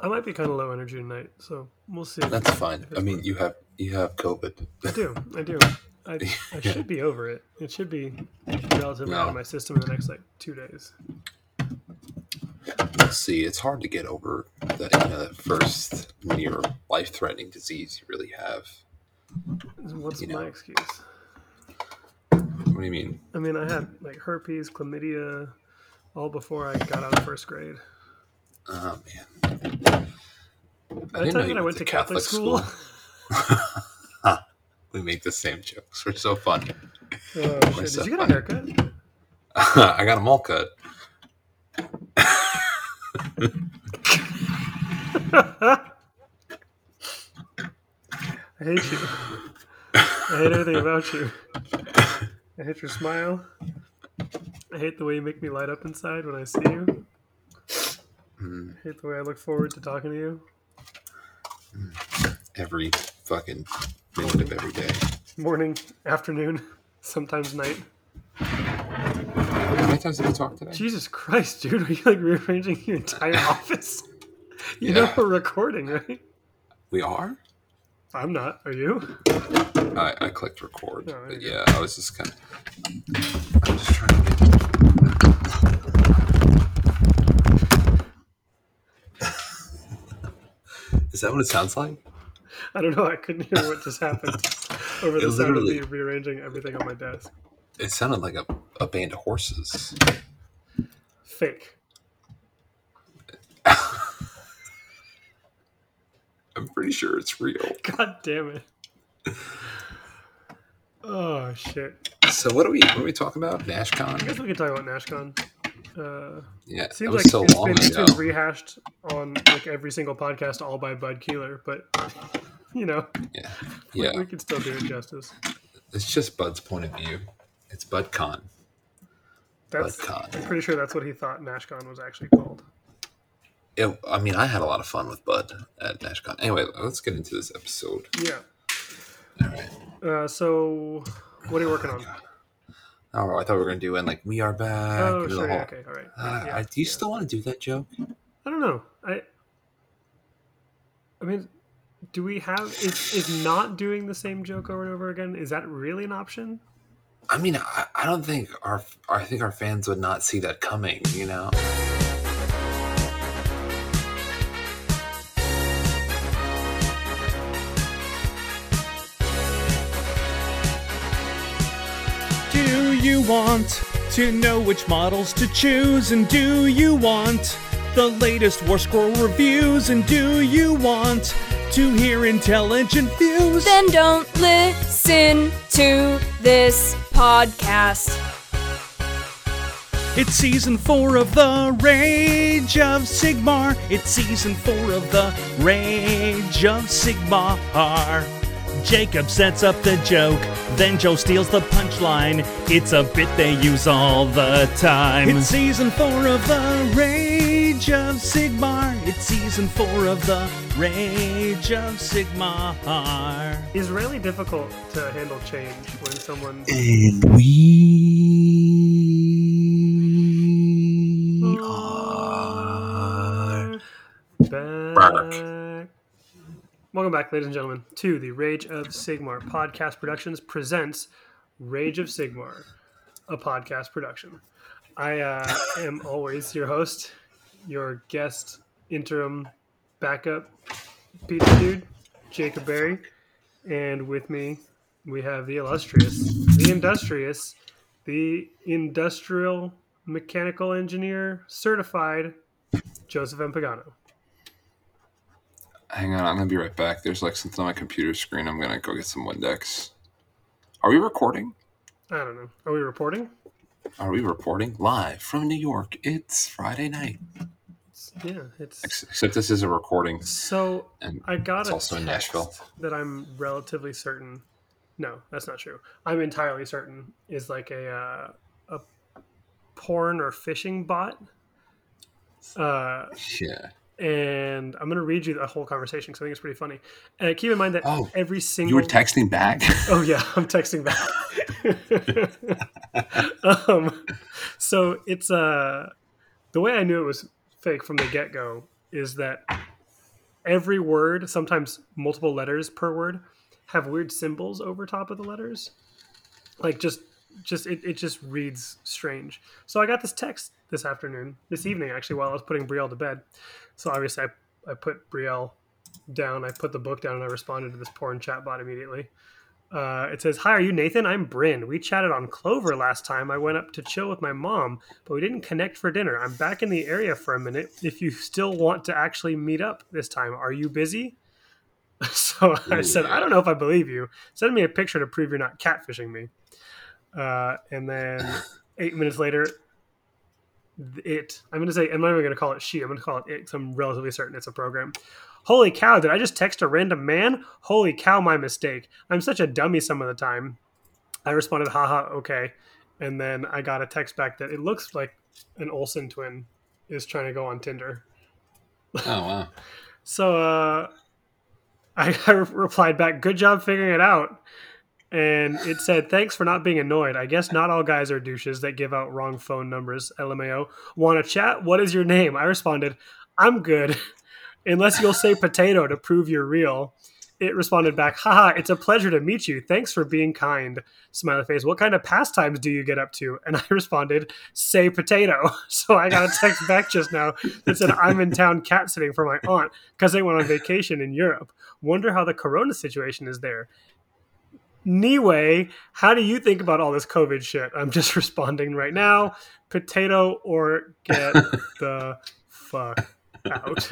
I might be kind of low energy tonight, so we'll see. That's fine. I mean, you have you have COVID. I do. I do. I, I should be over it. It should be relatively out of my system in the next like two days. Let's see. It's hard to get over that you know that first near life threatening disease you really have. What's You my know. excuse? What do you mean? I mean, I had like herpes, chlamydia, all before I got out of first grade. Oh man. Did I tell you that I went to Catholic, school? we make the same jokes. We're so funny. Oh, shit. so Did you get a haircut? I got them all cut. I hate you. I hate everything about you. I hate your smile. I hate the way you make me light up inside when I see you. Mm, I hate the way I look forward to talking to you. Every fucking minute of every day. Morning, afternoon, sometimes night. How many times did we talk today? Jesus Christ, dude, are you like rearranging your entire office? You know we're recording, right? We are. I'm not. Are you? I, I clicked record, Oh, but yeah, I was just kind of. I'm just trying to Is that what it sounds like? I don't know. I couldn't hear what just happened over the sound of me rearranging everything on my desk. It sounded like a, a band of horses. Fake. I'm pretty sure it's real. God damn it. Oh shit. So what are we? What are we talking about? NashCon? I guess we can talk about NashCon. Uh, Yeah, it seems like so it's long been, it's been rehashed on like every single podcast, all by Bud Keeler. But you know, yeah, we- yeah. we, can still do it justice. It's just Bud's point of view. It's BudCon. That's. BudCon. I'm pretty sure that's what he thought NashCon was actually called. It, I mean, I had a lot of fun with Bud at NashCon. Anyway, let's get into this episode. Yeah. All right. Uh, so, what are you working on? Oh, I thought we were gonna do and like we are back. Oh, sure. whole- Okay. All right. Uh, yeah, do you yeah. still want to do that joke? I don't know. I. I mean, do we have is is not doing the same joke over and over again? Is that really an option? I mean, I, I don't think our I think our fans would not see that coming. You know. Want to know which models to choose? And do you want the latest War Scroll reviews? And do you want to hear intelligent views? Then don't listen to this podcast. It's season four of the Rage of Sigmar. It's season four of the Rage of Sigmar. Jacob sets up the joke, then Joe steals the punchline. It's a bit they use all the time. It's season four of the Rage of Sigmar. It's season four of the Rage of Sigmar. It's really difficult to handle change when someone. And we are Back. Welcome back, ladies and gentlemen, to the Rage of Sigmar podcast productions presents Rage of Sigmar, a podcast production. I uh, am always your host, your guest interim backup pizza dude, Jacob Berry, and with me we have the illustrious, the industrious, the industrial mechanical engineer certified Joseph M. Pagano. Hang on, I'm gonna be right back. There's like something on my computer screen. I'm gonna go get some Windex. Are we recording? I don't know. Are we reporting? Are we reporting live from New York? It's Friday night. Yeah, it's Except this is a recording, so. and I got It's a also in Nashville. that I'm relatively certain. No, that's not true. I'm entirely certain is like a uh, a porn or phishing bot. Uh, yeah. And I'm gonna read you the whole conversation because I think it's pretty funny. And keep in mind that Oh, every single You were texting back. Oh yeah, I'm texting back. um, so it's uh the way I knew it was fake from the get go is that every word, sometimes multiple letters per word, have weird symbols over top of the letters. Like just just it, it just reads strange. So I got this text this afternoon, this evening actually, while I was putting Brielle to bed. So obviously I, I put Brielle down, I put the book down and I responded to this porn chat bot immediately. Uh, it says, Hi, are you Nathan? I'm Bryn. We chatted on Clover last time. I went up to chill with my mom, but we didn't connect for dinner. I'm back in the area for a minute. If you still want to actually meet up this time, are you busy? So I said, I don't know if I believe you. Send me a picture to prove you're not catfishing me. Uh, and then eight minutes later, it, I'm going to say, I'm not even going to call it she, I'm going to call it it 'cause I'm relatively certain it's a program. Holy cow, did I just text a random man? Holy cow, my mistake. I'm such a dummy some of the time. I responded, haha, okay. And then I got a text back that it looks like an Olsen twin is trying to go on Tinder. Oh wow. So uh, I, I re- replied back, good job figuring it out. And it said, thanks for not being annoyed. I guess not all guys are douches that give out wrong phone numbers. LMAO. Want to chat? What is your name? I responded, I'm good. Unless you'll say potato to prove you're real. It responded back, haha, it's a pleasure to meet you. Thanks for being kind. Smiley face. What kind of pastimes do you get up to? And I responded, say potato. So I got a text back just now that said, I'm in town cat sitting for my aunt because they went on vacation in Europe. Wonder how the corona situation is there. Anyway, how do you think about all this COVID shit? I'm just responding right now. Potato or get the fuck out.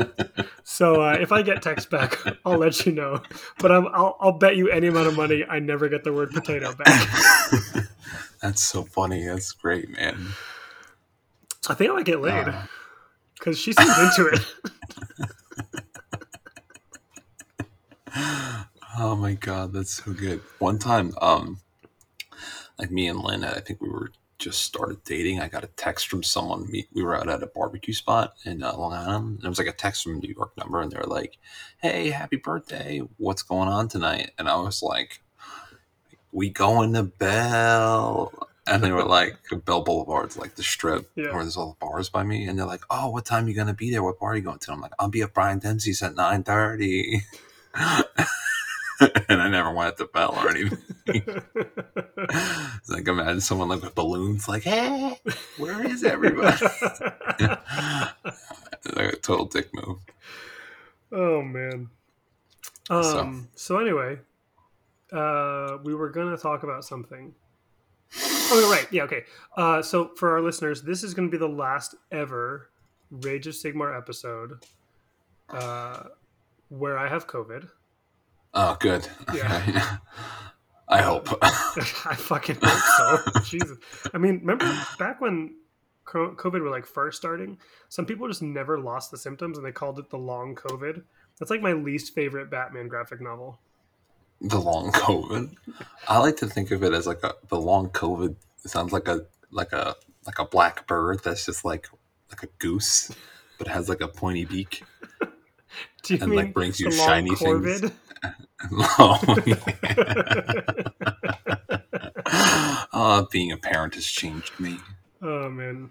So uh, if I get text back, I'll let you know. But I'm, I'll, I'll bet you any amount of money I never get the word potato back. That's so funny. That's great, man. I think I might get laid Uh. because she seems into it. Oh my god, that's so good. One time, um, like me and Lynn, I think we were just started dating. I got a text from someone. We, we were out at a barbecue spot in uh, Long Island. And it was like a text from a New York number, and they were like, "Hey, happy birthday! What's going on tonight?" And I was like, "We going to Bell." And they were like, Bell Boulevard's like the strip Yeah. where there's all the bars by me. And they're like, Oh, what time you gonna be there? What bar are you going to? I'm like, I'll be at Brian Dempsey's at 9.30. and I never went to Bell or anything. Like imagine someone like with balloons, like, hey, where is everybody? like a total dick move. oh man. Um. So, anyway, uh, we were gonna talk about something. Oh right, yeah, okay. Uh, so for our listeners, this is gonna be the last ever Rage of Sigmar episode, uh, where I have COVID. Oh, good. Yeah. Okay. I hope. I fucking hope so. Jesus. I mean, remember back when COVID were like first starting, some people just never lost the symptoms and they called it the long COVID. That's like my least favorite Batman graphic novel. the long COVID. I like to think of it as like a the long COVID. Sounds like a like a like a black bird that's just like like a goose, but has like a pointy beak. Do you And, mean like, brings you shiny things. Oh, oh, being a parent has changed me. oh man,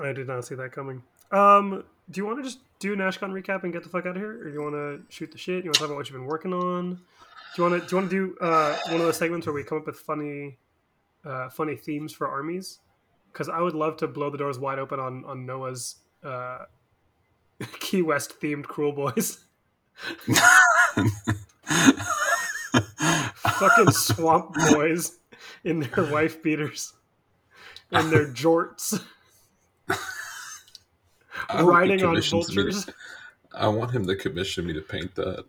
I did not see that coming. Um, do you want to just do an Ashcon recap and get the fuck out of here, or do you want to shoot the shit? You want to talk about what you've been working on? Do you want to do you want to do uh, one of those segments where we come up with funny, uh, funny themes for armies? Because I would love to blow the doors wide open on on Noah's uh, Key West themed Kruleboyz. Fucking swamp boys in their wife beaters and their jorts. I hope he riding on me to- I want him to commission me to paint that.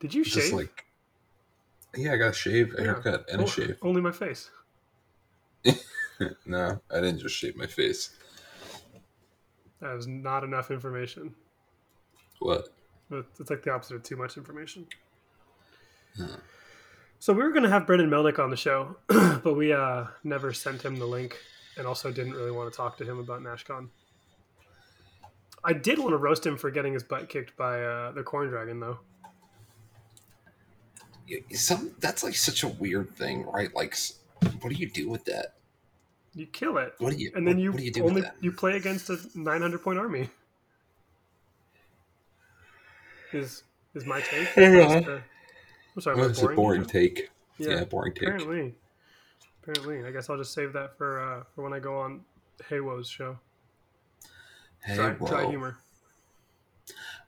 Did you Just shave? like, yeah, I got a shave, a Yeah. haircut, and a Oh, shave. Only my face. no, I didn't just shave my face. That was not enough information. What? It's it's like the opposite of too much information. So we were going to have Brendan Melnick on the show, but we uh, never sent him the link, and also didn't really want to talk to him about NashCon. I did want to roast him for getting his butt kicked by uh, the Corn Dragon, though. Some that's like such a weird thing, right? Like, what do you do with that? You kill it, What do you? and then what, you what do you do only with that? you play against a 900 point army. Is is my take? Yeah. Or- I'm sorry, was a boring. take. Yeah, Yeah, boring take. Apparently, apparently, I guess I'll just save that for uh, for when I go on Haywo's show. Hey, Dry, dry humor.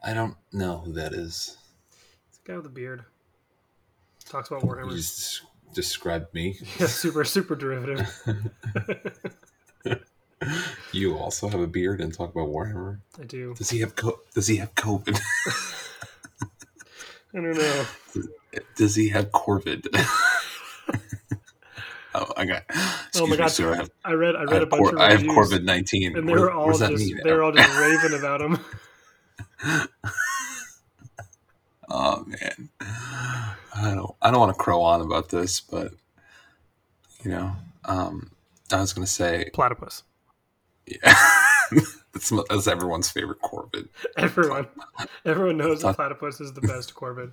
I don't know who that is. It's the guy with the beard. Talks about You Warhammer. just described me. Yeah, super super derivative. You also have a beard and talk about Warhammer. I do. Does he have co- Does he have COVID? I don't know. Does he have Corvid? oh, I got. Excuse Oh my god! sir. I have, I read I read a bunch cor- of I have reviews, Corvid nineteen. and they were all just they were all just raving about him. Oh man, I don't. I don't want to crow on about this, but you know, um, I was gonna say, Platypus. yeah, that's, everyone's favorite Corvid. Everyone, everyone knows that platypus is the best Corvid.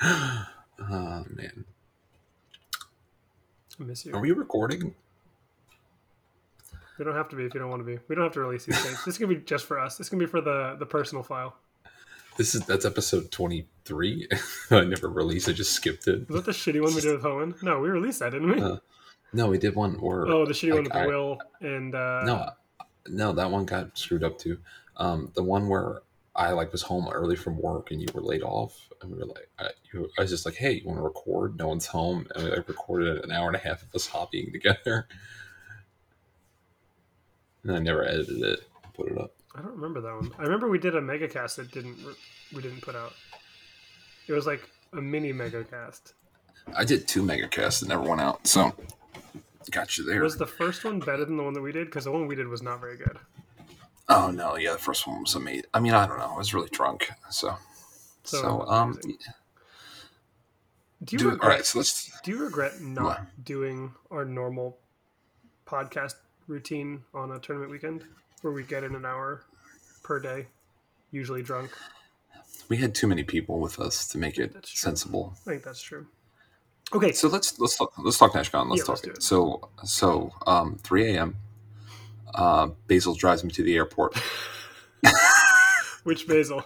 Oh man, I miss you. are we recording? We don't have to be if you don't want to be. We don't have to release these things. This is gonna be just for us. This is gonna be for the the personal file. This is that's episode twenty three. I never released. I just skipped it. Was that the shitty one we did with Hoenn? No, we released that, didn't we? Uh, No, we did one where oh, the shitty one with I- Will and uh, no, no, that one got screwed up too. Um, the one where I like was home early from work and you were laid off, and we were like, I, you, I was just like, hey, you want to record? No one's home, and we like, recorded an hour and a half of us hobbying together. And I never edited it, put it up. I don't remember that one. I remember we did a mega cast that didn't we didn't put out. It was like a mini mega cast. I did two megacasts that never went out, so got you there. Was the first one better than the one that we did? Because the one we did was not very good. Oh no, yeah, the first one was amazing. I mean, I don't know, I was really drunk, so So, so, um. Do you do, regret, right. So let's do you regret not What? doing our normal podcast routine on a tournament weekend where we get in an hour per day, usually drunk? we had too many people with us to make it sensible. I think that's true. Okay, So let's let's talk let's talk NashCon. Let's Yeah, talk let's do it. So so um 3 a.m. Uh, Basil drives me to the airport. which basil?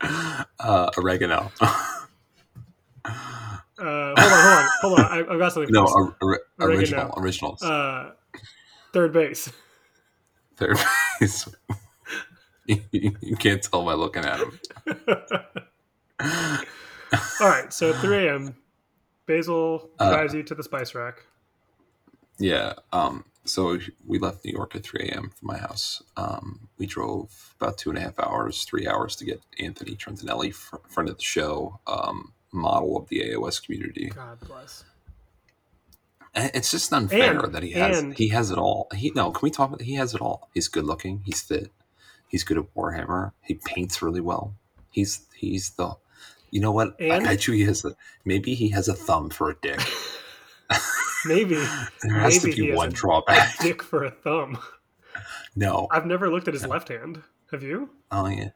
Uh, oregano. Uh, hold on, hold on, hold on. I, I've got something. no, or, original originals. uh, third base. Third base. you, can't tell by looking at them. All right, so 3 a.m. Basil Uh, drives you to the spice rack. Yeah. Um. So we left New York at 3 a.m. from my house. Um. We drove about two and a half hours, three hours to get Anthony Trentinelli, fr- friend of the show, um, model of the AOS community. God bless. And It's just unfair And- that he has and- he has it all. He no, can we talk about he has it all. He's good looking, he's fit, he's good at Warhammer, he paints really well. He's he's the you know what? And- I bet you he has a maybe he has a thumb for a dick. Maybe There has Maybe to be one a- drawback. dick for a thumb. No. I've never looked at his left hand. Have you? Oh yeah.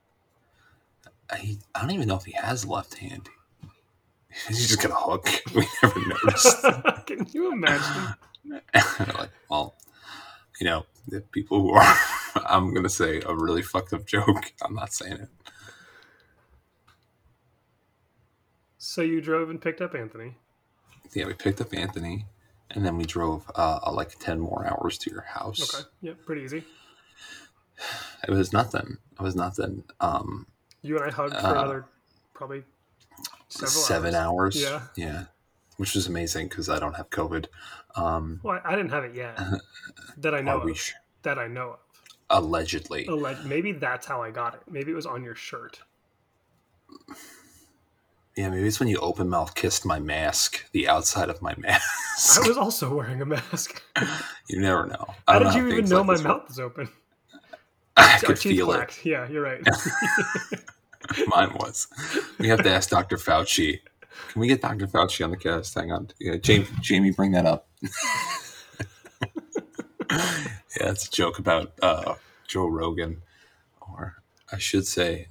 I, I don't even know if he has left hand. He's just got a hook. We never noticed. Can you imagine? like, well, you know, the people who are, I'm going to say a really fucked up joke. I'm not saying it. So you drove and picked up Anthony. Yeah, we picked up Anthony and then we drove uh, like 10 more hours to your house. Okay. Yeah, pretty easy. It was nothing. It was nothing. Um, You and I hugged for Uh, another probably several seven hours. hours. Yeah. Yeah. Which was amazing because I don't have COVID. Um, Well, I didn't have it yet. That I know of. wish. That I know of. Allegedly. Alleg- maybe that's how I got it. Maybe it was on your shirt. Yeah, maybe it's when you open mouth kissed my mask, the outside of my mask. I was also wearing a mask. you never know. I How did you even know like my work. mouth was open? I Our could feel it. Yeah, you're right. Mine was. We have to ask Dr. Fauci. Can we get Dr. Fauci on the cast? Hang on. Yeah, Jamie, Jamie, bring that up. yeah, it's a joke about uh, Joe Rogan, or I should say,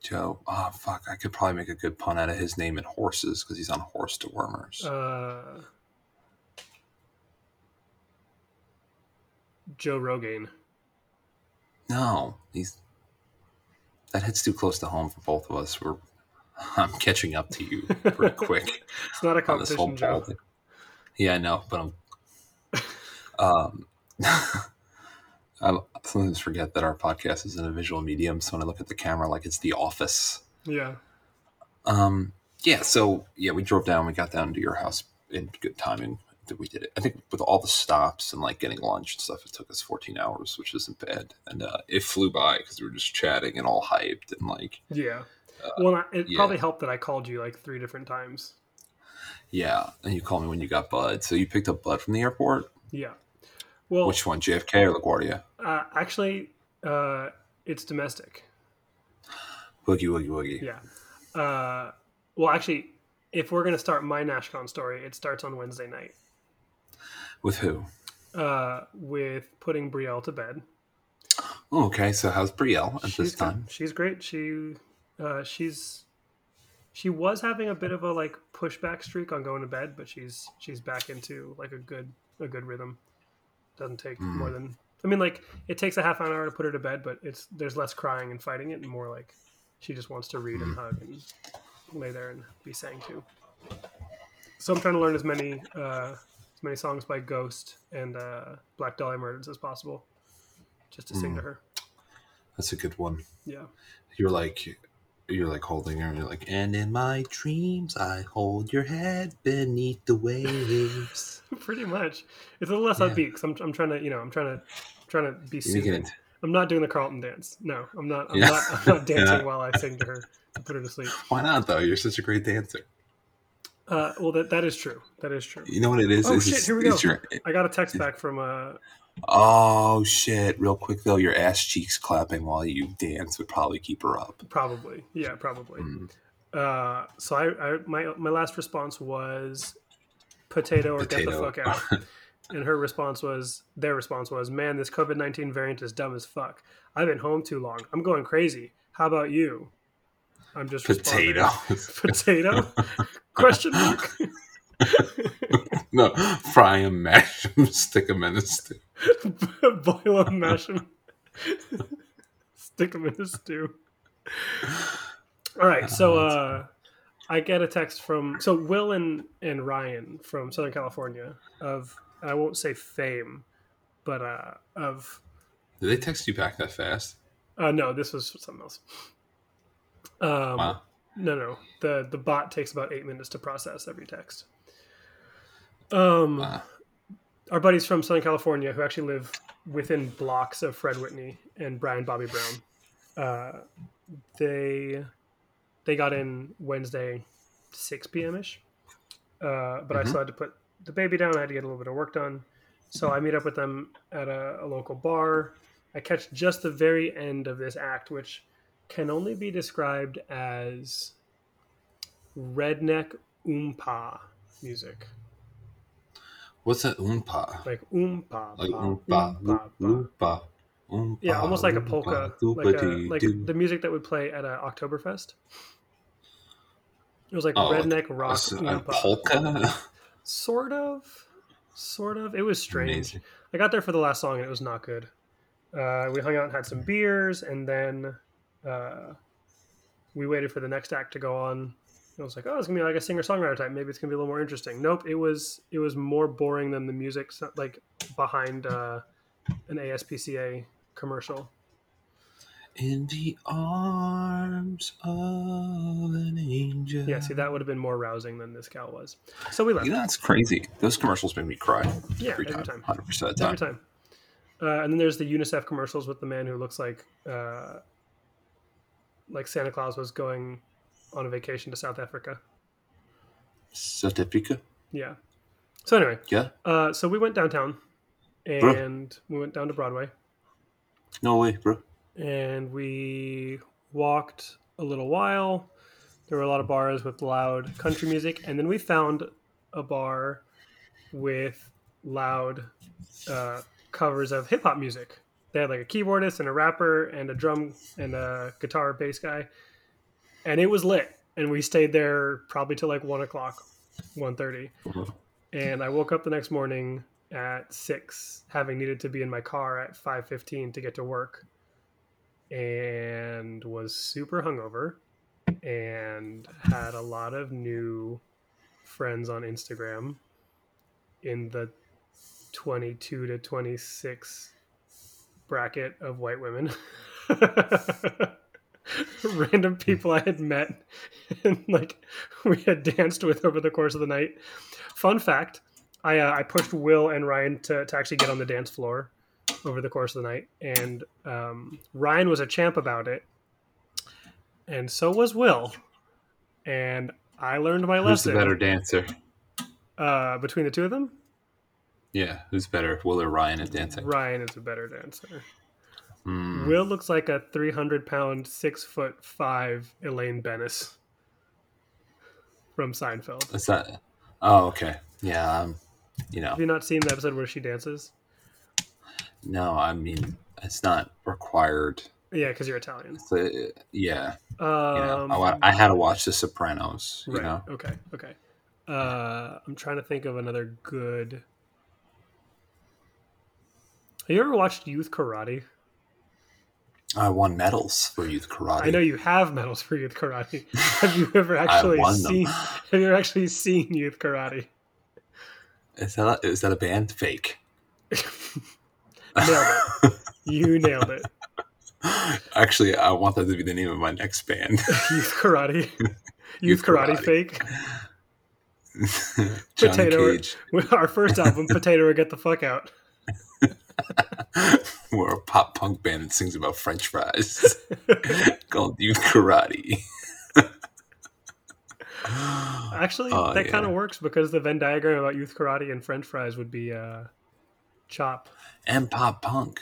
Joe. Oh fuck! I could probably make a good pun out of his name and horses because he's on horse to wormers. uh, Joe Rogan. no, he's that hits too close to home for both of us. We're I'm catching up to you pretty quick It's not a on this whole competition, Joe. thing. Yeah, I know, but I'm. Um, I sometimes forget that our podcast is in a visual medium, so when I look at the camera, like it's The Office. Yeah. Um, yeah, so yeah, we drove down. We got down to your house in good timing. That we did it. I think with all the stops and like getting lunch and stuff, it took us 14 hours, which isn't bad. And uh, it flew by because we were just chatting and all hyped and like, Yeah. well, I- it Uh, yeah. probably helped that I called you like three different times. yeah. And you called me when you got Bud. So you picked up Bud from the airport. Yeah. Well, Which one, JFK or LaGuardia? uh, actually, uh, it's domestic. Woogie Woogie Woogie. Yeah. Uh, well, actually, if we're going to start my NashCon story, it starts on Wednesday night With who? uh, with putting Brielle to bed. Oh, okay. So how's Brielle at this She's good. time? She's great. She uh, she's she was having a bit of a like pushback streak on going to bed, but she's she's back into like a good a good rhythm. Doesn't take Hmm. more than I mean like it takes a half an hour to put her to bed, but it's there's less crying and fighting it and more like she just wants to read Hmm. and hug and lay there and be sang to. So I'm trying to learn as many uh, as many songs by Ghost and uh, Black Dahlia Murders as possible, just to Hmm. sing to her. That's a good one. Yeah. You're like, you're like holding her, and you're like, and in my dreams, I hold your head beneath the waves. Pretty much. It's a little less Yeah. upbeat because I'm, I'm trying to, you know, I'm trying to, trying to be soothing. I'm not doing the Carlton dance. No, I'm not. I'm Yeah. not. I'm not dancing Yeah. while I sing to her to put her to sleep. Why not though? You're such a great dancer. Uh, well, that that is true. That is true. You know what it is? Oh, It's shit, here we go. your- I got a text back from uh, oh shit! Real quick though, your ass cheeks clapping while you dance would probably keep her up. probably, yeah, probably. Mm. Uh, so I, I, my my last response was potato or get the fuck out. And her response was, their response was, man, this COVID 19 variant is dumb as fuck. I've been home too long. I'm going crazy. How about you? I'm just. Potato. Potato? Question mark. no, fry them, mash them, stick them in a stew. Boil them, mash them, stick them in a stew. All right, so uh, I get a text from so Will and and Ryan from Southern California of I won't say fame, but uh, of Did they text you back that fast? uh, no, this was something else. Um, Wow. No, no. The the bot takes about eight minutes to process every text. Um, Wow. our buddies from Southern California who actually live within blocks of Fred Whitney and Brian Bobby Brown. Uh, they they got in Wednesday, six p.m. ish. Uh, but I Mhm. still had to put the baby down. I had to get a little bit of work done. So I meet up with them at a, a local bar. I catch just the very end of this act, which can only be described as redneck oompa music. What's that oompa? Like oompa. Like pa, oompa, oompa, loop, pa. loompa, oompa. Yeah, almost like a polka, like, a, like the music that would play at a Oktoberfest. It was like Oh, redneck a rock, a oompa. polka. sort of, sort of. It was strange. Amazing. I got there for the last song and it was not good. Uh, we hung out and had some beers, and then uh, we waited for the next act to go on. I was like, oh, it's gonna be like a singer songwriter type. Maybe it's gonna be a little more interesting. Nope, it was it was more boring than the music, like behind uh, an ASPCA commercial. In the arms of an angel. Yeah, see, that would have been more rousing than this gal was. So we left Yeah, that's crazy. Those commercials made me cry Yeah, every every time, time. 100% of the every time. time. Uh, and then there's the UNICEF commercials with the man who looks like uh, like Santa Claus was going on a vacation to South Africa. South Africa. Yeah. So anyway, Yeah? uh, so we went downtown and we went down to Broadway No way, bro. and we walked a little while. There were a lot of bars with loud country music, and then we found a bar with loud uh, covers of hip hop music. They had like a keyboardist and a rapper and a drum and a guitar bass guy, and it was lit. And we stayed there probably till like one o'clock, 1.30. Uh-huh. and I woke up the next morning at six, having needed to be in my car at five fifteen to get to work, and was was super hungover and had a lot of new friends on Instagram in the 22 to 26 bracket of white women. Random people I had met and like we had danced with over the course of the night. Fun fact I, uh, I pushed Will and Ryan to, to actually get on the dance floor over the course of the night, and um, Ryan was a champ about it, and so was Will. And I learned my lesson. Who's the better dancer? uh, between the two of them. Yeah, who's better, Will or Ryan at dancing? Ryan is a better dancer. Hmm. Will looks like a 300 pound, six foot five Elaine Benes from Seinfeld. Is that? Oh, okay. Yeah, um, you know, Have you not seen the episode where she dances? no, I mean, it's not required. Yeah, because you're Italian. A- yeah, Um, you know, I, I had to watch The Sopranos. You right. know, Okay. Okay. Uh, I'm trying to think of another good. Have you ever watched Youth Karate? I won medals for youth karate. I know you have medals for Youth Karate. have you ever actually seen? Have you ever actually seen Youth Karate? Is that a, that a band? Fake. Nailed it. You nailed it. Actually, I want that to be the name of my next band. Youth Karate. Youth, Youth karate, Karate. fake. Potato. Cage. Our first album, Potato or Get the Fuck Out. We're a pop punk band that sings about French fries called Youth Karate. Actually, Oh, that kind of works because the Venn diagram about Youth Karate and French fries would be uh, chop. And pop punk.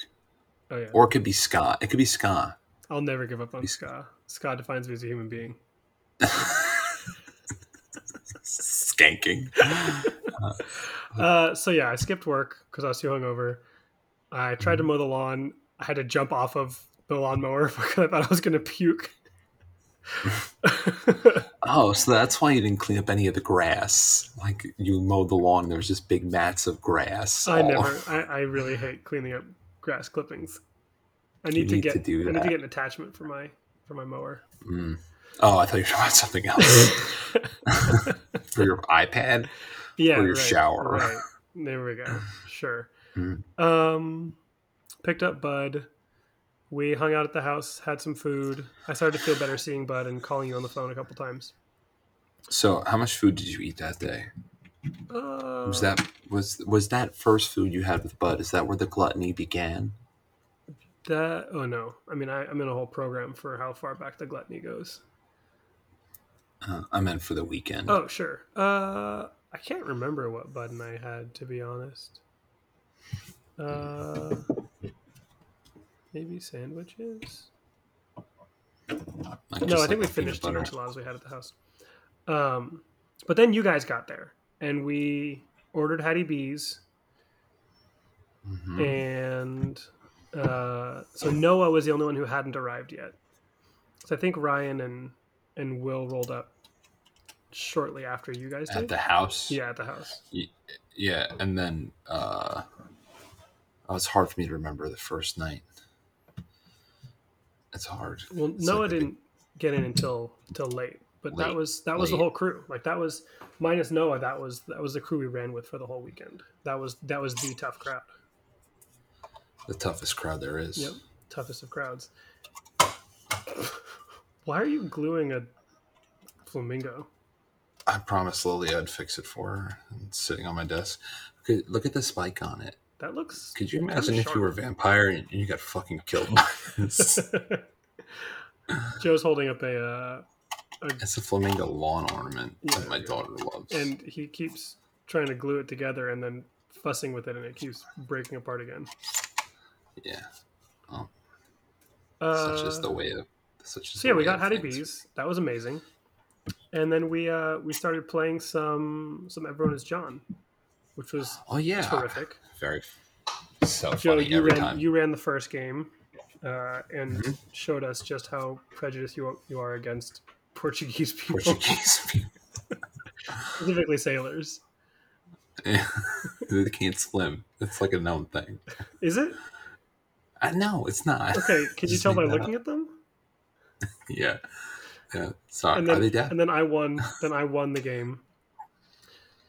Oh yeah. Or it could be ska. It could be ska. I'll never give up on ska. Ska defines me as a human being. Skanking. Uh, so yeah, I skipped work because I was too hungover. I tried to mow the lawn. I had to jump off of the lawnmower because I thought I was going to puke. Oh, so that's why you didn't clean up any of the grass. Like you mowed the lawn and there was just big mats of grass. I all- never. I, I really hate cleaning up grass clippings. I need, to get. to do I need to get an attachment for my for my mower. Mm. Oh, I thought you were talking about something else. For your iPad? Yeah, Or your right, shower. Right. There we go. Sure. Mm. Um, picked up Bud. We hung out at the house, had some food. I started to feel better seeing Bud and calling you on the phone a couple times. So, how much food did you eat that day? Uh, Was that was was that first food you had with Bud? Is that where the gluttony began? that? Oh no! I mean, I, I'm in a whole program for how far back the gluttony goes. Uh, I meant for the weekend. Oh sure. Uh, I can't remember what Bud and I had to be honest. Uh, maybe sandwiches. Like, no, I think like we finished the enchiladas we had at the house. Um, but then you guys got there, and we ordered Hattie B's, Mhm. and uh, so Noah was the only one who hadn't arrived yet. So I think Ryan and and Will rolled up shortly after you guys At the house. yeah, at the house. Yeah, and then uh, oh, it's hard for me to remember the first night. It's hard. Well, It's Noah like didn't get in until until late, but that was that was the whole crew. Like that was minus Noah. That was that was the crew we ran with for the whole weekend. That was that was the tough crowd. the toughest crowd there is. Yep, toughest of crowds. Why are you gluing a flamingo? I promised Lily I'd fix it for her. It's sitting on my desk. Okay, look at the spike on it. That looks. Could you imagine if you were a vampire and you got fucking killed? Joe's holding up a, uh, it's a flamingo lawn ornament Yeah, that my yeah. daughter loves. and he keeps trying to glue it together and then fussing with it, and it keeps breaking apart again. yeah, Oh. Uh, such is the way of such is So yeah, we got Hattie things. B's. That was amazing. And then we uh, we started playing some some Everyone is John, which was Oh yeah, terrific. very so Joe, funny you every ran time. you ran the first game, uh, and Mm-hmm. showed us just how prejudiced you are, you are against Portuguese people, Portuguese people. specifically sailors. they can't swim. It's like a known thing. Is it I know it's not. okay? Can you tell by looking at them? yeah. Yeah. Sorry. and Are then they dead? and then I won. Then I won the game.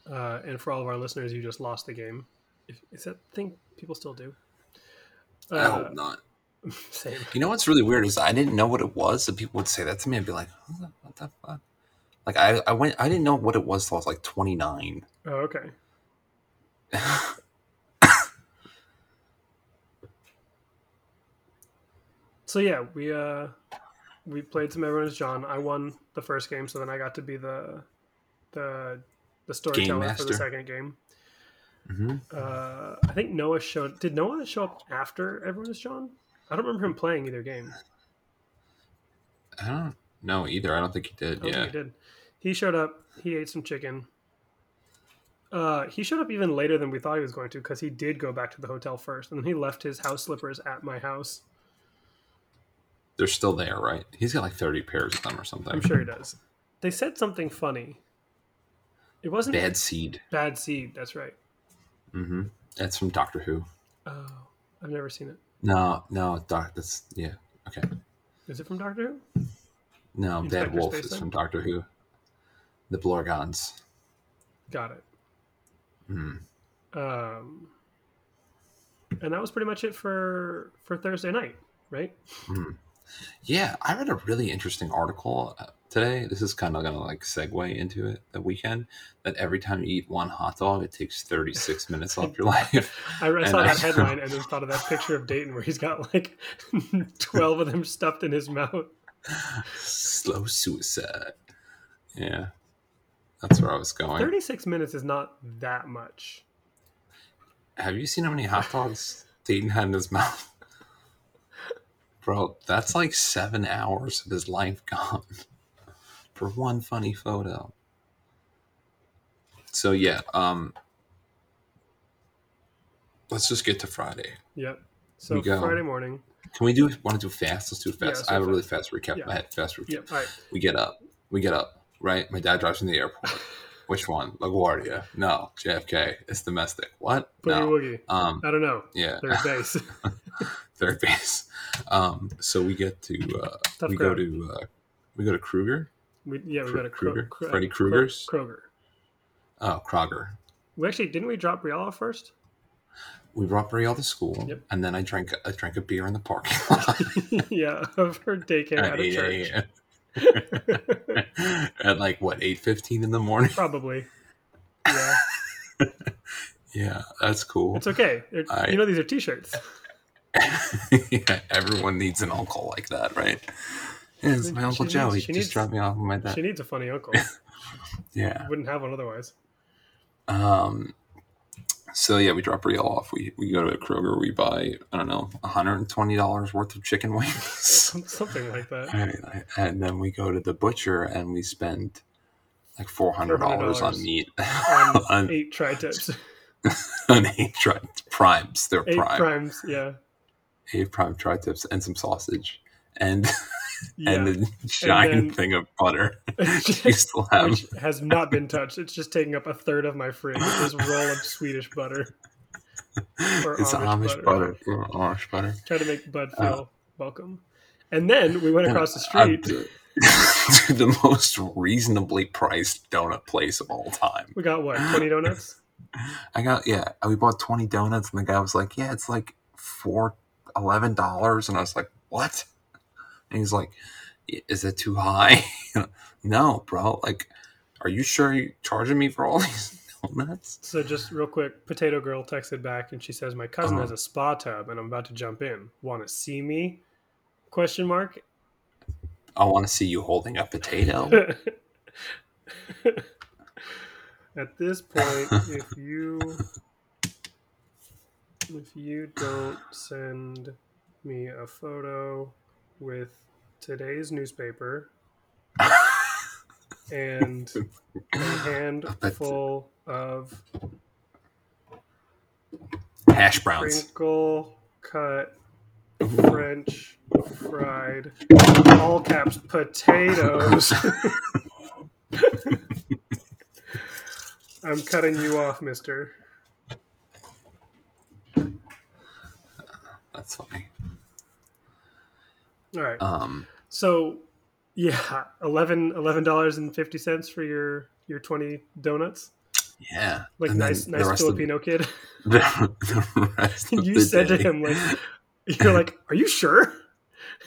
Uh, and for all of our listeners, you just lost the game. If, is that thing people still do? I Uh, hope not. Same. You know what's really weird is I didn't know what it was, and people would say that to me. I'd be like, "What the, fuck?" Like I, I went, I didn't know what it was till I was like 29. Oh, okay. So yeah, we uh we played some Everyone's John. I won the first game, so then I got to be the the the storyteller for the second game. hmm Uh, I think Noah showed. Did Noah show up after everyone Everyone's John? I don't remember him playing either game. I don't know either. I don't think he I did. don't Yeah. think he did. He showed up. He ate some chicken. Uh, he showed up even later than we thought he was going to because he did go back to the hotel first, and then he left his house slippers at my house. They're still there, right? He's got like 30 pairs of them or something. I'm sure he does. They said something funny. It wasn't Bad seed. bad seed. That's right. Mm-hmm. That's from Doctor Who. Oh, I've never seen it. No, no, Doc. That's yeah. Okay. Is it from Doctor Who? No, Inspector Bad Wolf Space is Then? from Doctor Who. The Blorgons. Got it. Hmm. Um, and that was pretty much it for for Thursday night, right? Yeah, I read a really interesting article uh, today. This is kind of going to like segue into it the weekend. That every time you eat one hot dog, it takes 36 minutes off your life. I read, saw I- that headline and then thought of that picture of Dayton where he's got like twelve of them stuffed in his mouth. Slow suicide. Yeah, that's where I was going. Thirty six minutes is not that much. Have you seen how many hot dogs Dayton had in his mouth? Bro, that's like seven hours of his life gone for one funny photo. So yeah, um let's just get to Friday. Yep. So We go. Friday morning. Can we do want to do fast? Let's do fast. Yeah, let's I have a really fast. recap. Yeah. I had fast recap. Yep. All right. We get up. We get up, right? My dad drives me to the airport. Which one? LaGuardia. No. JFK. It's domestic. What? Boogie no. woogie. Um I don't know. yeah. Third base. third base. Um, so we get to uh, we go to uh, we go to Kruger. we, yeah, we Kr- got a Kruger? Kro- Freddy Krueger's? Kroger. Oh, Kroger. We actually didn't we drop Briella first? We brought Brielle to school, Yep. and then I drank I drank a beer in the parking lot yeah, of her daycare at at church. at like what eight fifteen in the morning. Probably. Yeah, Yeah, that's cool. it's okay. I- you know these are T-shirts. yeah, everyone needs an uncle like that, right? Yeah, it's my She uncle needs- Joe. He she just needs- dropped me off with my dad. She needs a funny uncle. yeah. Wouldn't have one otherwise. Um. So yeah, we drop Brielle off. We we go to a Kroger. We buy I don't know, one hundred and twenty dollars worth of chicken wings. Something like that. and, and then we go to the butcher and we spend like four hundred dollars on meat On on, eight tri-tips. on eight tri- primes. They're Eight prime, primes. Yeah. eight prime tri tips and some sausage and Yeah. and the giant then- thing of butter. you still have Which has not been touched. It's just taking up a third of my fridge. This roll of Swedish butter. It's Amish Amish butter. butter. or Amish butter. Try to make Bud Uh, feel welcome. And then we went across the Uh, street. to the most reasonably priced donut place of all time. We got what? 20 donuts? I got yeah. We bought twenty donuts, and the guy was like, "Yeah, it's like four eleven dollars," and I was like, "What?" And he's like, "Is it too high?" no, bro. Like, are you sure you're charging me for all these donuts? So just real quick, Potato Girl texted back and she says, My cousin Uh-huh. has a spa tub and I'm about to jump in. Want to see me? Question mark. I want to see you holding a potato. At this point, if you if you don't send me a photo with today's newspaper and a handful of Hash browns. crinkle cut French fried all caps potatoes. I'm cutting you off, mister. That's funny. All right. Um, So Yeah, eleven eleven dollars and fifty cents for your your twenty donuts. Yeah, Like And nice nice rest of- Filipino kid. The, the rest of you said to him like, "You're like, are you sure?"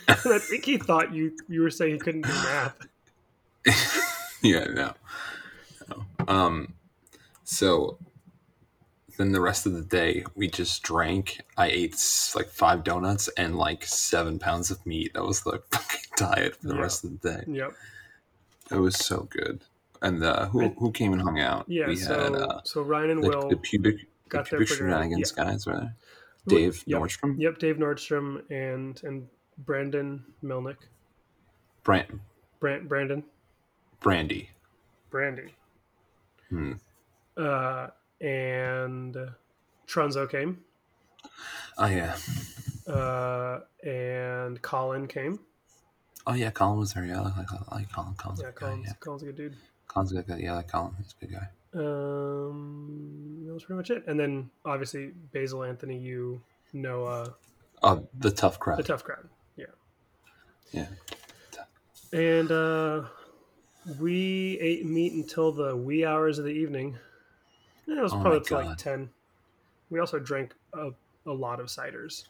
And I think he thought you you were saying he couldn't do math. yeah, no. no. Um, so then the rest of the day we just drank. I ate like five donuts and like seven pounds of meat. That was the fucking diet for the Yeah. rest of the day. Yep. It was so good. And uh, who who came and hung out? Yeah. we so had uh, so Ryan and the, Will. the pubic the got their pubic shenanigans Yeah. guys, right? Dave yep. Nordstrom, Yep. Dave Nordstrom and and Brandon Milnick. Brand, Brand, Brandon. Brandy. Brandy. Hmm. Uh, and Tronzo came. Oh yeah, Uh, and Colin came. oh yeah. Colin was there. Yeah, I like, I like Colin. Colin's a Yeah, good guy. Colin's, Yeah, Colin's a good dude. Colin's a good guy. Yeah, I like Colin. He's a good guy. Um, that was pretty much it. And then obviously Basil, Anthony, you, Noah, Oh, the tough crowd. the tough crowd. Yeah. Yeah. And uh, we ate meat until the wee hours of the evening. It was Oh probably like ten. We also drank a, a lot of ciders.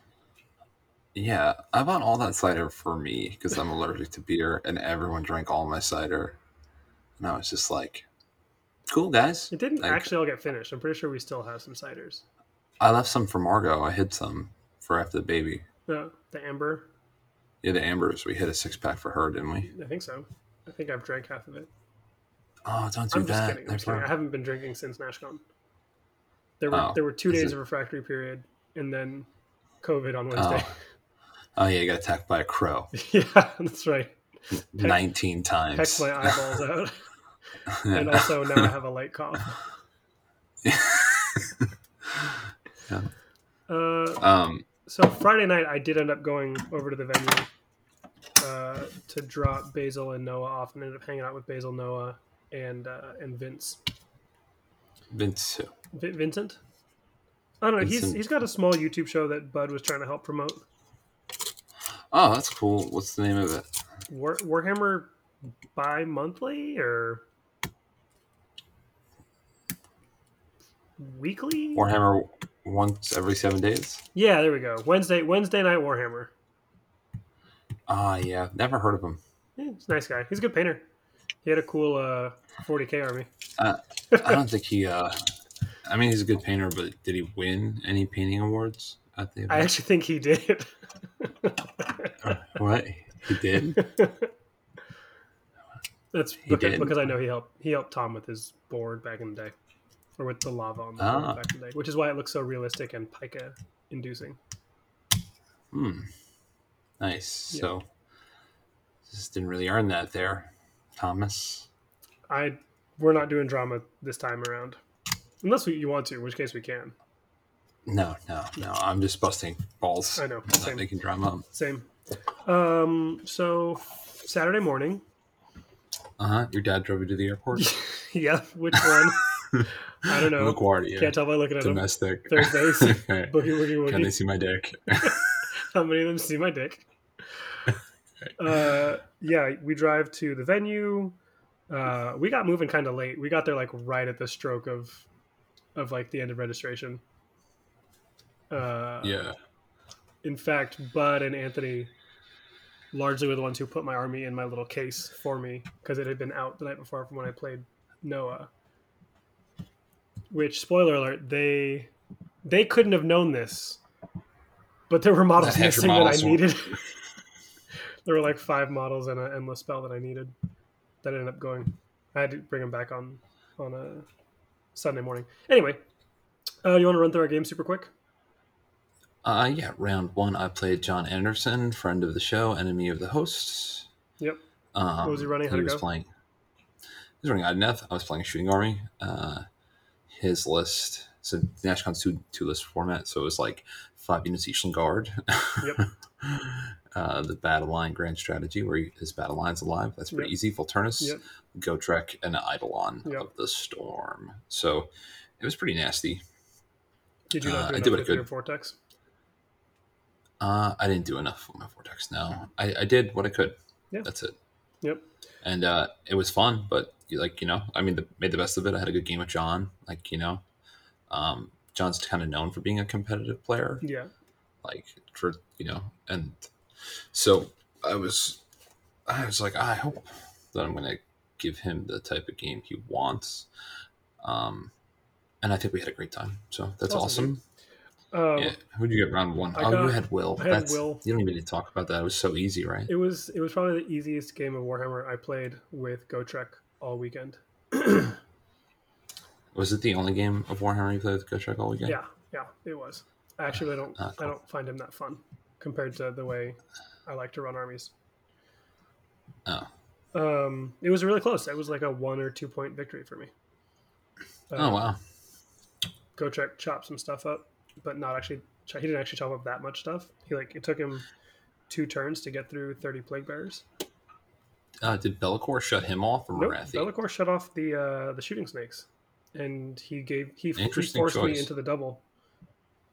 Yeah, I bought all that cider for me because I'm allergic to beer, and everyone drank all my cider, and I was just like, "Cool, guys." It didn't Like- actually all get finished. I'm pretty sure we still have some ciders. I left some for Margot. I hid some for after the baby. The the amber, Yeah, the Ambers. We hit a six pack for her, didn't we? I think so. I think I've drank half of it. Oh, don't do I'm just that. kidding. I'm just kidding. I haven't been drinking since NashCon. There were Oh, there were two days it- of refractory period, and then COVID on Wednesday. Oh yeah, you got attacked by a crow yeah, that's right. nineteen Pecked times. my eyeballs out, and also now I have a light cough. Yeah. Uh, um, so Friday night, I did end up going over to the venue uh, to drop Basil and Noah off, and ended up hanging out with Basil, Noah, and uh, and Vince. Vince. Vi- Vincent. I don't know. He's he's got a small YouTube show that Bud was trying to help promote. Oh, that's cool. What's the name of it? War, Warhammer bi-monthly or weekly? Warhammer once every seven days. Yeah, there we go. Wednesday Wednesday night Warhammer. Ah, yeah. Never heard of him. Yeah, he's a nice guy. He's a good painter. He had a cool uh, 40k army. I don't think he. uh I mean, he's a good painter, but did he win any painting awards at the I actually think he did. what he did? That's He because, did? because I know he helped he helped Tom with his board back in the day, or with the lava on the board Ah. back in the day, which is why it looks so realistic and pica inducing. Hmm. Nice. Yeah. So, just didn't really earn that there, Thomas. I we're not doing drama this time around, unless we, you want to, in which case we can. No, no, no. I'm just busting balls. I know, I'm not making drama. Same. Um. So Saturday morning. Uh huh. Your dad drove you to the airport. yeah. Which one? I don't know. LaGuardia. Can't tell by looking at them. Domestic. Thursdays. Boogie woogie Can they see my dick? How many of them see my dick? Uh, yeah, we drive to the venue. Uh, we got moving kind of late. We got there like right at the stroke of, of like the end of registration. Uh, yeah. In fact, Bud and Anthony largely were the ones who put my army in my little case for me because it had been out the night before from when I played Noah. Which, spoiler alert, they they couldn't have known this, but there were models That had your missing that I needed. there were like five models and an endless spell that I needed. That ended up going. I had to bring them back on on a Sunday morning. Anyway, uh, you want to run through our game super quick? Uh, yeah. Round one, I played John Anderson, friend of the show, enemy of the hosts. Yep. Um, What was he running? How'd was go? playing. He was running Idoneth. I was playing Shooting Army. Uh, his list, so Nashcon's two, two list format, so it was like five units each in guard. Yep. uh, the battle line grand strategy, where he, his battle line's alive. That's pretty Yep. easy. Volturnus, Yep. Gotrek, and Eidolon Yep. of the Storm. So it was pretty nasty. Did you Uh, I did what I your could. vortex? Uh, I didn't do enough with my vortex. No, I, I did what I could. Yeah. That's it. Yep. and uh, it was fun. But like you know, I mean, the, made the best of it. I had a good game with John. Like you know, um, John's kind of known for being a competitive player. Yeah. Like for you know, and so I was, I was like, I hope that I'm gonna give him the type of game he wants. Um, and I think we had a great time. So that's Awesome, awesome. Um, Yeah. Who did you get round one? I oh, got- you had Will. I had That's, Will. You don't even need to talk about that. It was so easy, right? It was it was probably the easiest game of Warhammer I played with GoTrek all weekend. Was it the only game of Warhammer you played with Gotrek all weekend? Yeah, yeah, it was. Actually I don't Ah, I don't find him that fun compared to the way I like to run armies. Oh. Um, it was really close. It was like a one or two point victory for me. Oh wow. GoTrek chopped some stuff up, but not actually. He didn't actually chop up that much stuff. He like it took him two turns to get through thirty plague bearers. Uh, did Be'lakor shut him off or Nope, Morathi? Be'lakor shut off the uh, the shooting snakes, and he gave he, he forced me into the double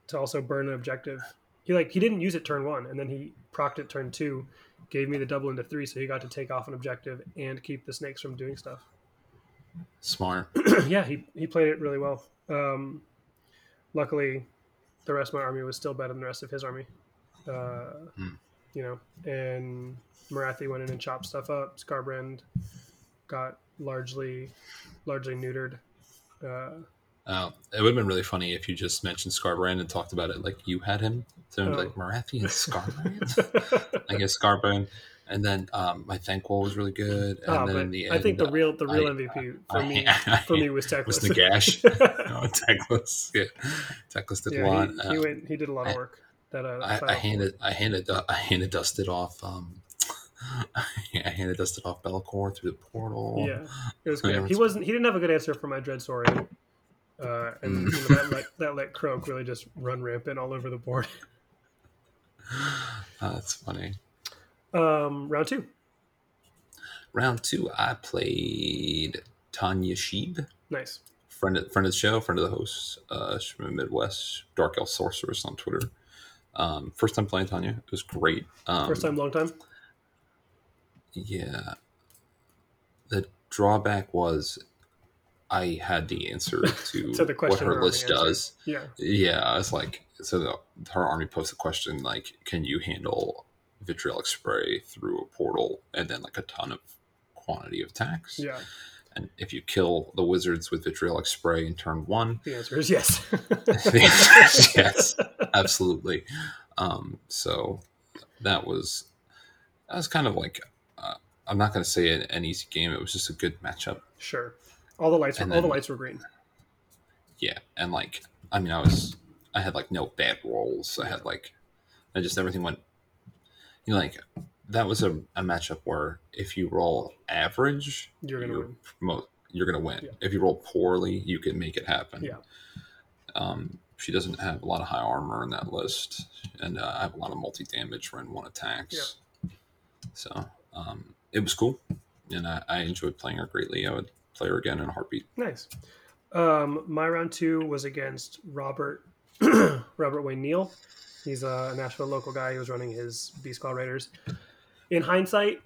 to also burn an objective. He like he didn't use it turn one, and then he procced it turn two, gave me the double into three, so he got to take off an objective and keep the snakes from doing stuff. Smart. yeah, he he played it really well. Um, luckily, the rest of my army was still better than the rest of his army. Uh, Hmm. You know, and Morathi went in and chopped stuff up. Skarbrand got largely largely neutered. Uh, Uh, it would have been really funny if you just mentioned Skarbrand and talked about it like you had him. So Oh. like Morathi and Skarbrand. I guess Skarbrand. And then um, my Thanquol was really good. And Ah, then the I think the real the real I- MVP for I- me I- for me was Techless. was Nagash. no, Techless. Yeah. Techless did a lot. he, he, Uh, went, he did a lot of work. That uh, I, I handed I handed I handed dusted off um I handed dusted off Be'lakor through the portal. Yeah, it was Yeah, good. He wasn't. He didn't have a good answer for my dread saurian, uh, and Mm. you know, that let that let Kroak really just run rampant all over the board. That's funny. Um, round two, Round two, I played Tanya Sheeb, nice. friend of, friend of the show, friend of the host. Uh, she's from the Midwest, Dark Elf Sorceress on Twitter. Um, first time playing Tanya, it was great. Um, First time, long time. Yeah. The drawback was I had the answer to, To the what question her her list does. Yeah, Yeah, I was like, so the, her army posted a question like, can you handle vitriolic spray through a portal and then like a ton of quantity of attacks? yeah. And if you kill the wizards with vitriolic spray in turn one, The answer is yes. the answer is yes, absolutely. Um, so that was that was kind of like uh, I'm not going to say an, an easy game. It was just a good matchup. sure. All the lights. Were, And all the lights were green. Yeah, and like I mean, I was I had like no bad rolls. I had like I just everything went. You know, like that was a, a matchup where if you roll average, You're gonna you're win. mo- you're gonna win. Yeah. If you roll poorly, you can make it happen. Yeah. Um, she doesn't have a lot of high armor in that list, and uh, I have a lot of multi damage run one attacks. So um, it was cool, and I, I enjoyed playing her greatly. I would play her again in a heartbeat. Nice. Um, my round two was against Robert Robert Wayne Neal. He's a Nashville local guy. He was running his Beast Claw Raiders. In hindsight,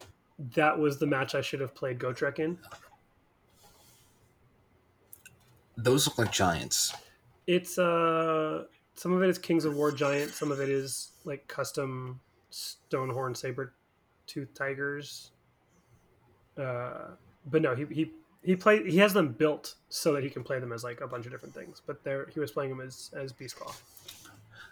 that was the match I should have played Gotrek in. Those look like giants. It's uh some of it is Kings of War giant, some of it is like custom Stonehorn saber tooth tigers. Uh, but no, he he he play he has them built so that he can play them as like a bunch of different things. But there he was playing them as as Beast Claw.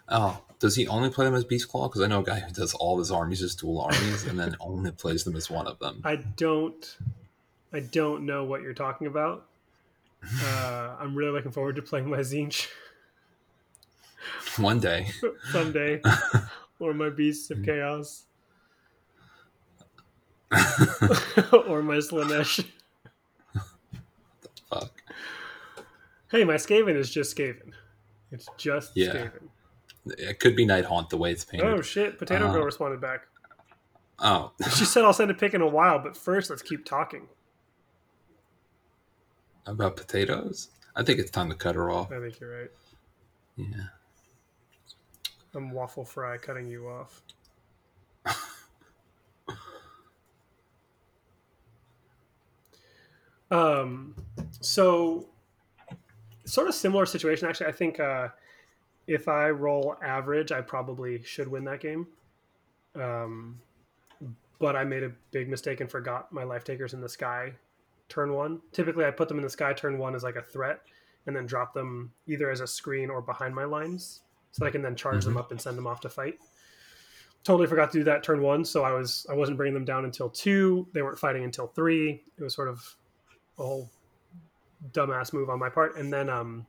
Oh, does he only play them as Beast Claw? Because I know a guy who does all of his armies as dual armies and then only plays them as one of them. I don't I don't know what you're talking about. Uh, I'm really looking forward to playing my Tzeentch One day. someday, or my Beasts of Chaos, or my Slaanesh. Hey, my Skaven is just Skaven. It's just Yeah. Skaven. It could be Night Haunt the way it's painted. Oh shit! Potato Uh, Girl responded back. Oh, She said, "I'll send a pic in a while, but first, let's keep talking." about potatoes? I think it's time to cut her off. I think you're right. Yeah. I'm waffle fry cutting you off. Um, so sort of similar situation actually. I think uh, if I roll average, I probably should win that game. Um, but I made a big mistake and forgot my life takers in the sky turn one. Typically, I put them in the sky turn one as like a threat, and then drop them either as a screen or behind my lines, so that I can then charge them up and send them off to fight. Totally forgot to do that turn one, so I was I wasn't bringing them down until two. They weren't fighting until three. It was sort of a whole dumbass move on my part. And then um,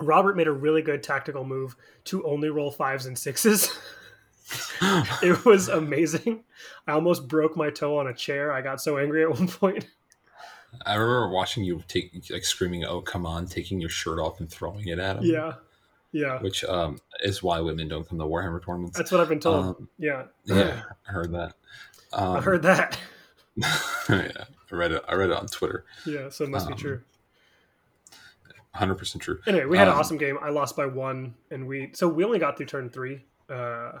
Robert made a really good tactical move to only roll fives and sixes. it was amazing. I almost broke my toe on a chair. I got so angry at one point. I remember watching you take like screaming, "Oh, come on!" taking your shirt off and throwing it at him. Yeah, yeah. which um, is why women don't come to Warhammer tournaments. That's what I've been told. Um, yeah, yeah, I heard that. Um, I heard that. yeah, I read it. I read it on Twitter. Yeah, so it must um, be true. Hundred percent true. Anyway, we had an um, awesome game. I lost by one, and we so we only got through turn three. Uh,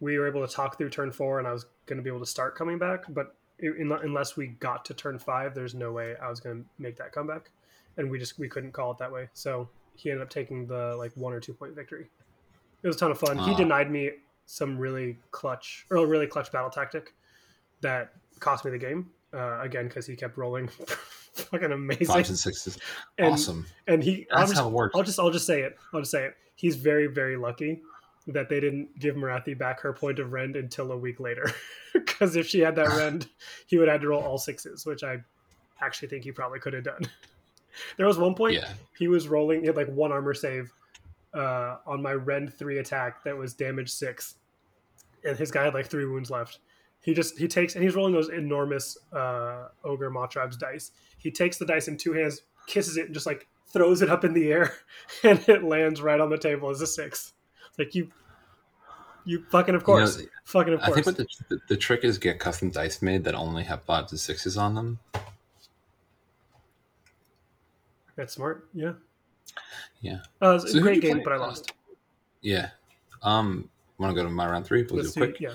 we were able to talk through turn four, and I was going to be able to start coming back, but in, unless we got to turn five, there's no way I was going to make that comeback, and we just we couldn't call it that way. So he ended up taking the like one or two point victory. It was a ton of fun. He Ah. denied me some really clutch or a really clutch battle tactic that cost me the game uh, again because he kept rolling fucking amazing. Fives and sixes. And- awesome. and he I'll That's just, how it works. I'll just I'll just say it. I'll just say it. He's very very lucky that they didn't give Morathi back her point of rend until a week later. Because if she had that rend, he would have had to roll all sixes, which I actually think he probably could have done. There was one point Yeah. he was rolling. He had like one armor save uh, on my rend three attack that was damage six, and his guy had like three wounds left. He just he takes and he's rolling those enormous uh, ogre Mawtribes dice. He takes the dice in two hands, kisses it, and just like throws it up in the air, and it lands right on the table as a six. It's like you, you fucking of You know, course, fucking of course. I think what the, the the trick is get custom dice made that only have fives and sixes on them. That's smart. Yeah. Yeah. Uh, it was So a great game, but I lost. Yeah. Um. Want to go to my round three? We'll Let's do it quick. Yeah.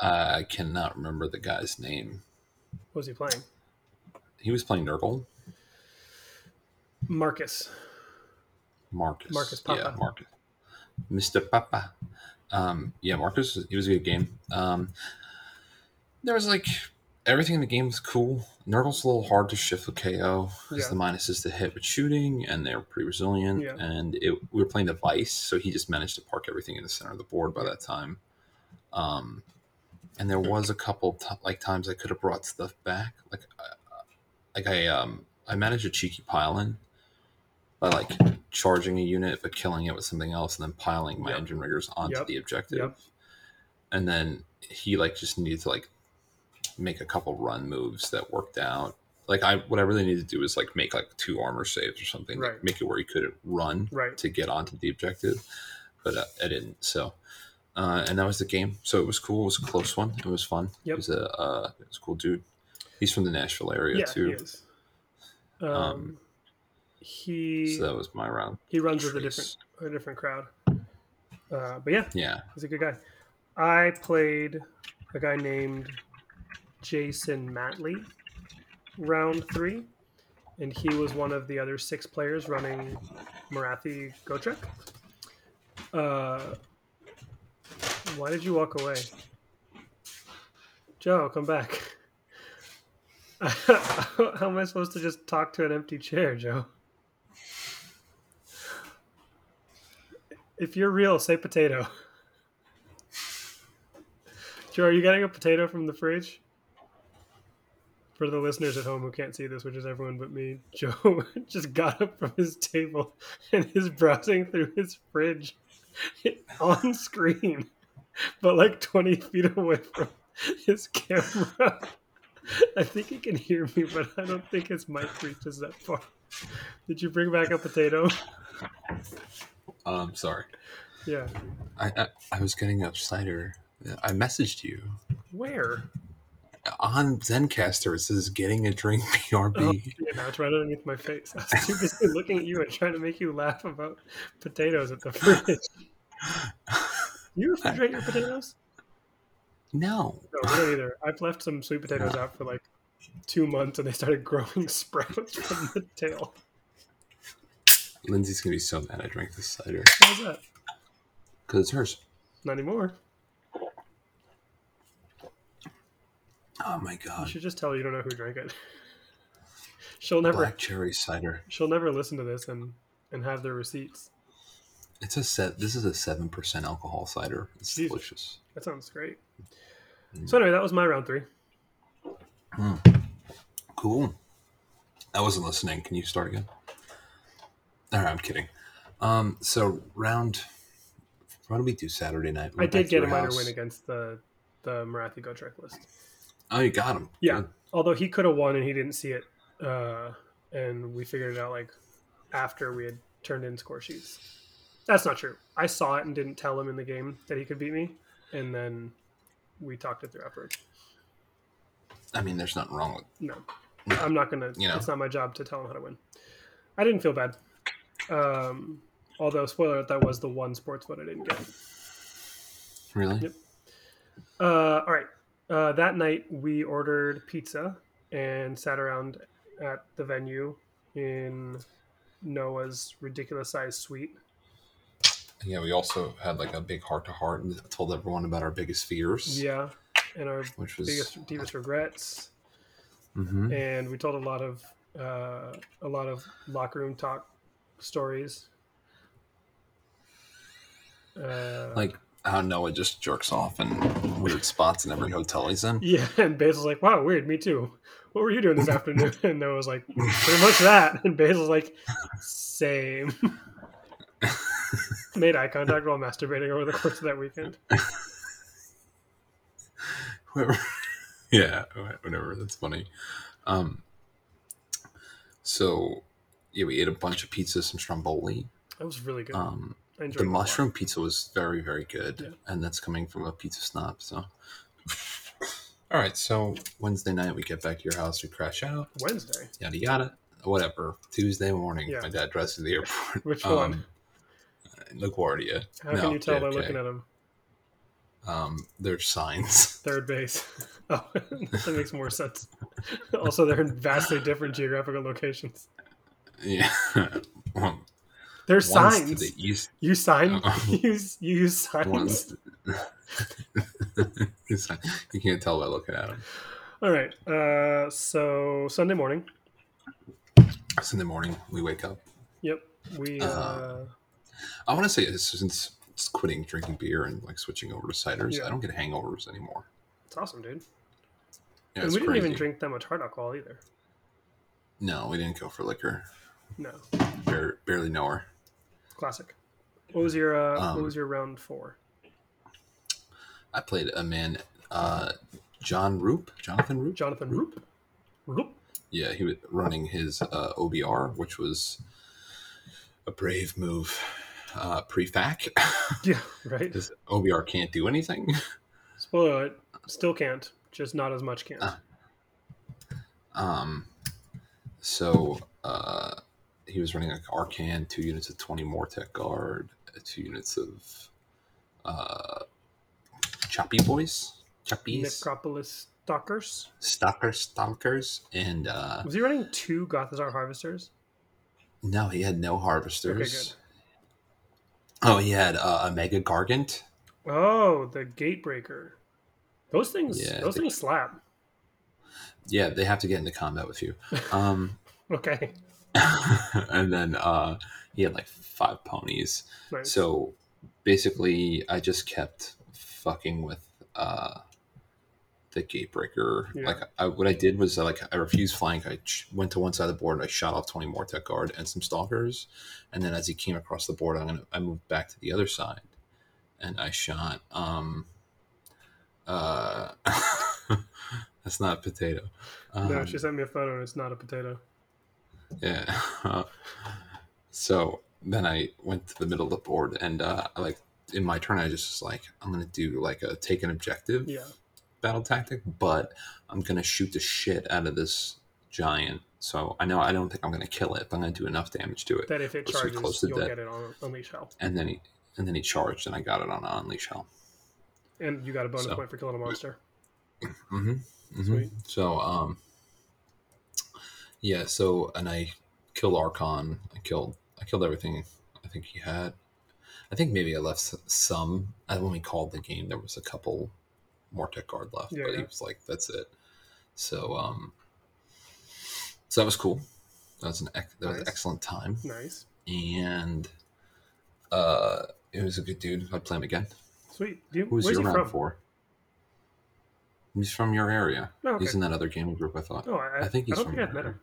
I cannot remember the guy's name. What was he playing? He was playing Nurgle. Marcus. Marcus. Marcus Yeah, Papa. Marcus. Mr. Papa. Um, yeah, Marcus, he was a good game. Um, there was like everything in the game was cool. Nurgle's a little hard to shift with KO because Yeah. the minus is to hit with shooting, and they're pretty resilient. Yeah. And it, we were playing the Vice, so he just managed to park everything in the center of the board by that time. Um, and there was a couple t- like times I could have brought stuff back, like uh, like I um I managed a cheeky pile in by like charging a unit but killing it with something else and then piling my Yep. Endrinriggers onto Yep. the objective. Yep. And then he like just needed to like make a couple run moves that worked out. Like I what I really needed to do is like make like two armor saves or something, like Right. make it where he couldn't run Right. to get onto the objective. But uh, I didn't. So uh, and that was the game. So it was cool. It was a close one. It was fun. Yep. He was a uh, was a cool dude. He's from the Nashville area Yeah, too. he is. Um, Um, he So that was my round. he runs with a different a different crowd. Uh, but yeah, Yeah. he's a good guy. I played a guy named Jason Matley round three, and he was one of the other six players running Morathi Gotrek. Uh, why did you walk away? Joe, come back. How am I supposed to just talk to an empty chair, Joe? If you're real, say potato. Joe, are you getting a potato from the fridge? For the listeners at home who can't see this, which is everyone but me, Joe just got up from his table and is browsing through his fridge on screen, but like 20 feet away from his camera. I think he can hear me, but I don't think his mic reaches that far. Did you bring back a potato? Um, sorry. Yeah. I, I I was getting a cider. I messaged you Where? On Zencastr. It says getting a drink BRB. Oh, yeah, now it's right underneath my face. I was too busy looking at you and trying to make you laugh about potatoes at the fridge. You refrigerate your potatoes? No. No, don't either. I've left some sweet potatoes out for like two months and they started growing sprouts from the tail. Lindsay's gonna be so mad I drank this cider How's that? because it's hers. Not anymore. Oh my god! You should just tell her you don't know who drank it. She'll never black cherry cider. she'll never listen to this and and have their receipts. It's a set. This is a seven percent alcohol cider. It's Jesus. delicious. That sounds great. Mm. So anyway, that was my round three. Cool. I wasn't listening. Can you start again? All right, I'm kidding. Um, so round. What did we do Saturday night? We I did get a your minor house. win against the the Morathi Go Trek list. Oh, you got him. Yeah. Good. Although he could have won and he didn't see it, uh, and we figured it out like after we had turned in score sheets. That's not true. I saw it and didn't tell him in the game that he could beat me, and then we talked it through afterwards. I mean, there's nothing wrong with. No, I'm not gonna. You know. It's not my job to tell him how to win. I didn't feel bad. Um, although spoiler, alert, that was the one sports vote I didn't get. Really? Yep. Uh, all right. Uh, that night we ordered pizza and sat around at the venue in Noah's ridiculous sized suite. Yeah. We also had like a big heart to heart and told everyone about our biggest fears. Yeah, and our Which was. biggest, deepest regrets. Mhm. And we told a lot of uh, a lot of locker room talk stories. Uh, Like how Noah just jerks off in weird spots in every hotel he's in. Yeah, and Basil's like, "Wow, weird. Me too. What were you doing this afternoon?" And Noah was like, "Pretty much that." And Basil's like, "Same." Made eye contact while masturbating over the course of that weekend. Whoever. yeah, whatever. That's funny. Um. So, yeah, we ate a bunch of pizza, some stromboli. That was really good. Um, the it a lot. mushroom pizza was very, very good, Yeah. and that's coming from a pizza snob. So, all right. So Wednesday night we get back to your house, we crash out, Wednesday. yada yada, whatever. Tuesday morning, Yeah. my dad drives to the airport. Which Um, one? LaGuardia. How can you tell by looking at him? Um, there's signs. Third base. Oh, that makes more sense. also, they're in vastly different geographical locations. yeah. There's to signs. the east. You sign. Uh-uh. You use, you use signs. You can't tell by looking at them. All right. Uh, so Sunday morning. Sunday morning, we wake up. Yep. We. Uh, Uh, I want to say since it's quitting drinking beer and like switching over to ciders, Yeah. I don't get hangovers anymore. it's awesome, dude. Yeah, and we didn't crazy. even drink that much hard alcohol either. No, we didn't go for liquor. No. Barely, barely know her. Classic. What was your uh, Um, What was your round four? I played a man, uh, John Roop, Jonathan Roop. Jonathan Roop. Roop. Yeah, he was running his uh, OBR, which was a brave move. Uh, pre-fac, Yeah. Right. because OBR can't do anything. Spoiler alert. Still can't. Just not as much can't. Ah. Um, so uh, he was running like Arkhan, two units of 20 Mortek Guard, two units of uh, Choppy Boys, Choppies, Necropolis Stalkers. Stalker Stalkers, and uh, Was he running two Gothizzar Harvesters? no, he had no Harvesters. Okay. Oh, he had uh, a Mega Gargant. Oh, the Gatebreaker. Those things. Yeah, those the- things slap. Yeah, they have to get into combat with you. Um, Okay. and then uh, he had like five ponies. Nice. So basically, I just kept fucking with uh, the gatebreaker. Yeah. Like, I, what I did was uh, like I refused flank. I ch- went to one side of the board. I shot off twenty Mortek Guard and some stalkers. And then as he came across the board, I'm gonna I moved back to the other side, and I shot. Um, uh, that's not a potato. Um, no, she sent me a photo and it's not a potato. Yeah. so then I went to the middle of the board and uh, I like in my turn I just was like I'm gonna do like a take an objective Yeah. battle tactic, but I'm gonna shoot the shit out of this giant. So I know I don't think I'm gonna kill it, but I'm gonna do enough damage to it. That if it charges, close to you'll death. get it on Unleash Hell. And then he and then he charged and I got it on unleash hell. And you got a bonus So- point for killing a monster. Mm-hmm. Sweet. So um Yeah, so and I killed Arkhan. I killed I killed everything I think he had. I think maybe I left some. uh, When we called the game, there was a couple Mortek Guard left, Yeah, but he was like, "That's it." So, um, so that was cool. That was an ec- that was an excellent time, Nice. and uh, it was a good dude. I'd play him again. Sweet. Do you, Who's where's your he round from? for? He's from your area. Oh, okay. He's in that other gaming group. I thought. Oh, I, I think he's I don't from think I've met him.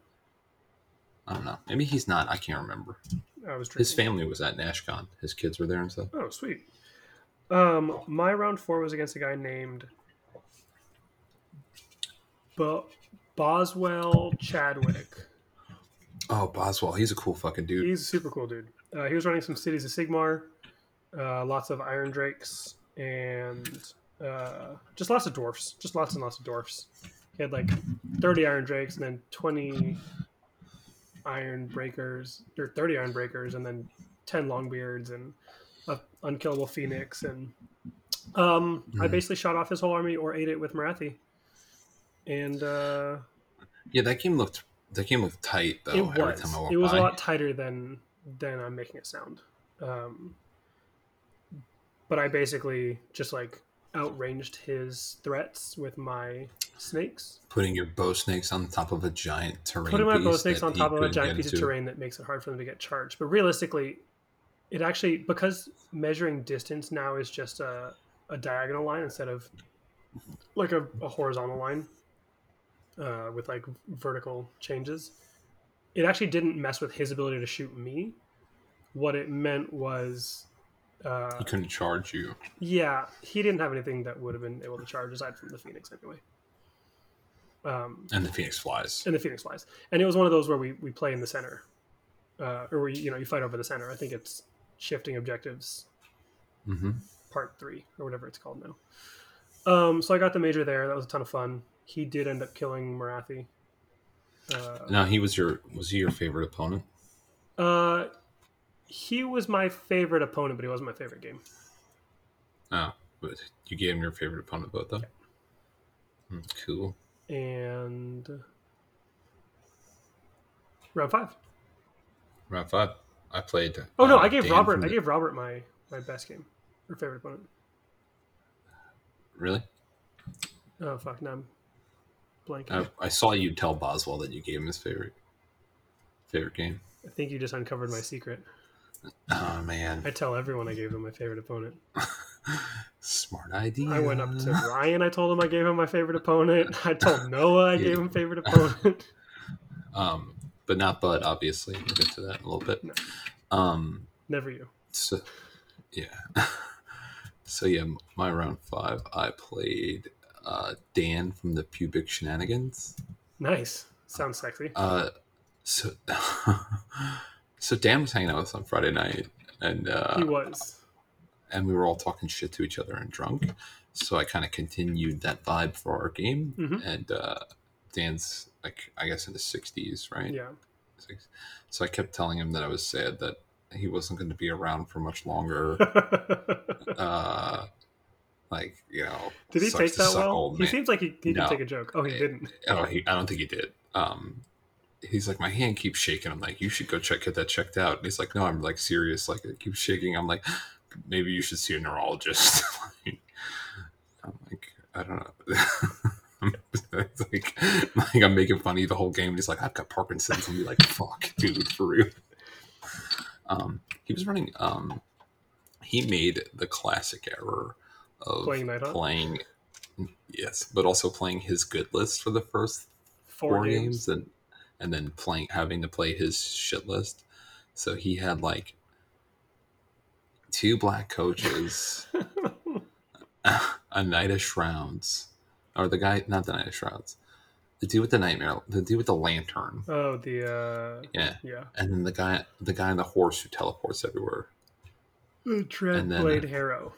I don't know. Maybe he's not. I can't remember. I was His family was at NashCon. His kids were there and stuff. Oh, sweet. Um, my round four was against a guy named Bo- Boswell Chadwick. Oh, Boswell. He's a cool fucking dude. He's a super cool dude. Uh, he was running some cities of Sigmar, uh, lots of Iron Drakes, and uh, just lots of dwarfs. Just lots and lots of dwarfs. He had like 30 Iron Drakes and then 20 Iron Breakers, or 30 Iron Breakers, and then 10 Longbeards and a unkillable Phoenix. And um, I Mhm. basically shot off his whole army or ate it with Morathi. And uh, Yeah, that game looked that game looked tight though. it was. time I It was by. a lot tighter than than I'm making it sound. Um, but I basically just like outranged his threats with my snakes. Putting your bow snakes on top of a giant terrain. Putting my bow snakes on top of a giant piece of terrain that makes it hard for them to get charged. But realistically, it actually because measuring distance now is just a, a diagonal line instead of like a, a horizontal line uh, with like vertical changes. It actually didn't mess with his ability to shoot me. What it meant was, uh, He couldn't charge you. yeah, he didn't have anything that would have been able to charge aside from the Phoenix anyway. Um, And the Phoenix flies. and the Phoenix flies. And it was one of those where we, we play in the center, uh, or where you, know you fight over the center. I think it's shifting objectives hmm part three or whatever it's called now. Um, so I got the major there. That was a ton of fun. He did end up killing Morathi. Uh, Now he was your was he your favorite opponent? uh, he was my favorite opponent, but he wasn't my favorite game. Oh, but you gave him your favorite opponent vote though. Hmm, Cool. And round five. Round five. I played. Oh no, uh, I gave Dan Robert. from I gave Robert my my best game or favorite opponent. Really? Oh fuck, now I'm blanking. I, I saw you tell Boswell that you gave him his favorite favorite game. I think you just uncovered my secret. Oh man, I tell everyone I gave them my favorite opponent. smart idea. I went up to Ryan. I told him I gave him my favorite opponent. I told Noah I gave him favorite opponent. um, but not Bud. Obviously, we'll get to that in a little bit. No. Um, Never you. so yeah, so yeah, my round five, I played uh, Dan from the Pubic Shenanigans. Nice. Sounds sexy. Uh, so so Dan was hanging out with us on Friday night, and uh, he was. and we were all talking shit to each other and drunk. So I kind of continued that vibe for our game. Mhm. And uh, Dan's like, I guess in his sixties, right? Yeah. So I kept telling him that I was sad that he wasn't going to be around for much longer. uh, like you know, Did he take that well? He seems like he, he No. take a joke. Oh, he didn't. Oh, he, I don't think he did. Um, he's like, my hand keeps shaking. I'm like, you should go check get that checked out. And he's like, no, I'm like serious. Like it keeps shaking. I'm like, maybe you should see a neurologist. I'm like, I don't know. it's like, like I'm making funny the whole game. He's like, I've got Parkinson's. I'm like, fuck, dude, for real. Um, he was running. Um, he made the classic error of Playing playing yes, but also playing his good list for the first Four, four, games. games. and and then playing having to play his shit list. So he had like two black coaches, a knight of shrouds, or the guy not the knight of shrouds, the dude with the nightmare, the dude with the lantern, Oh, the uh, yeah, yeah, and then the guy the guy on the horse who teleports everywhere. the Dreadblade uh, Harrow.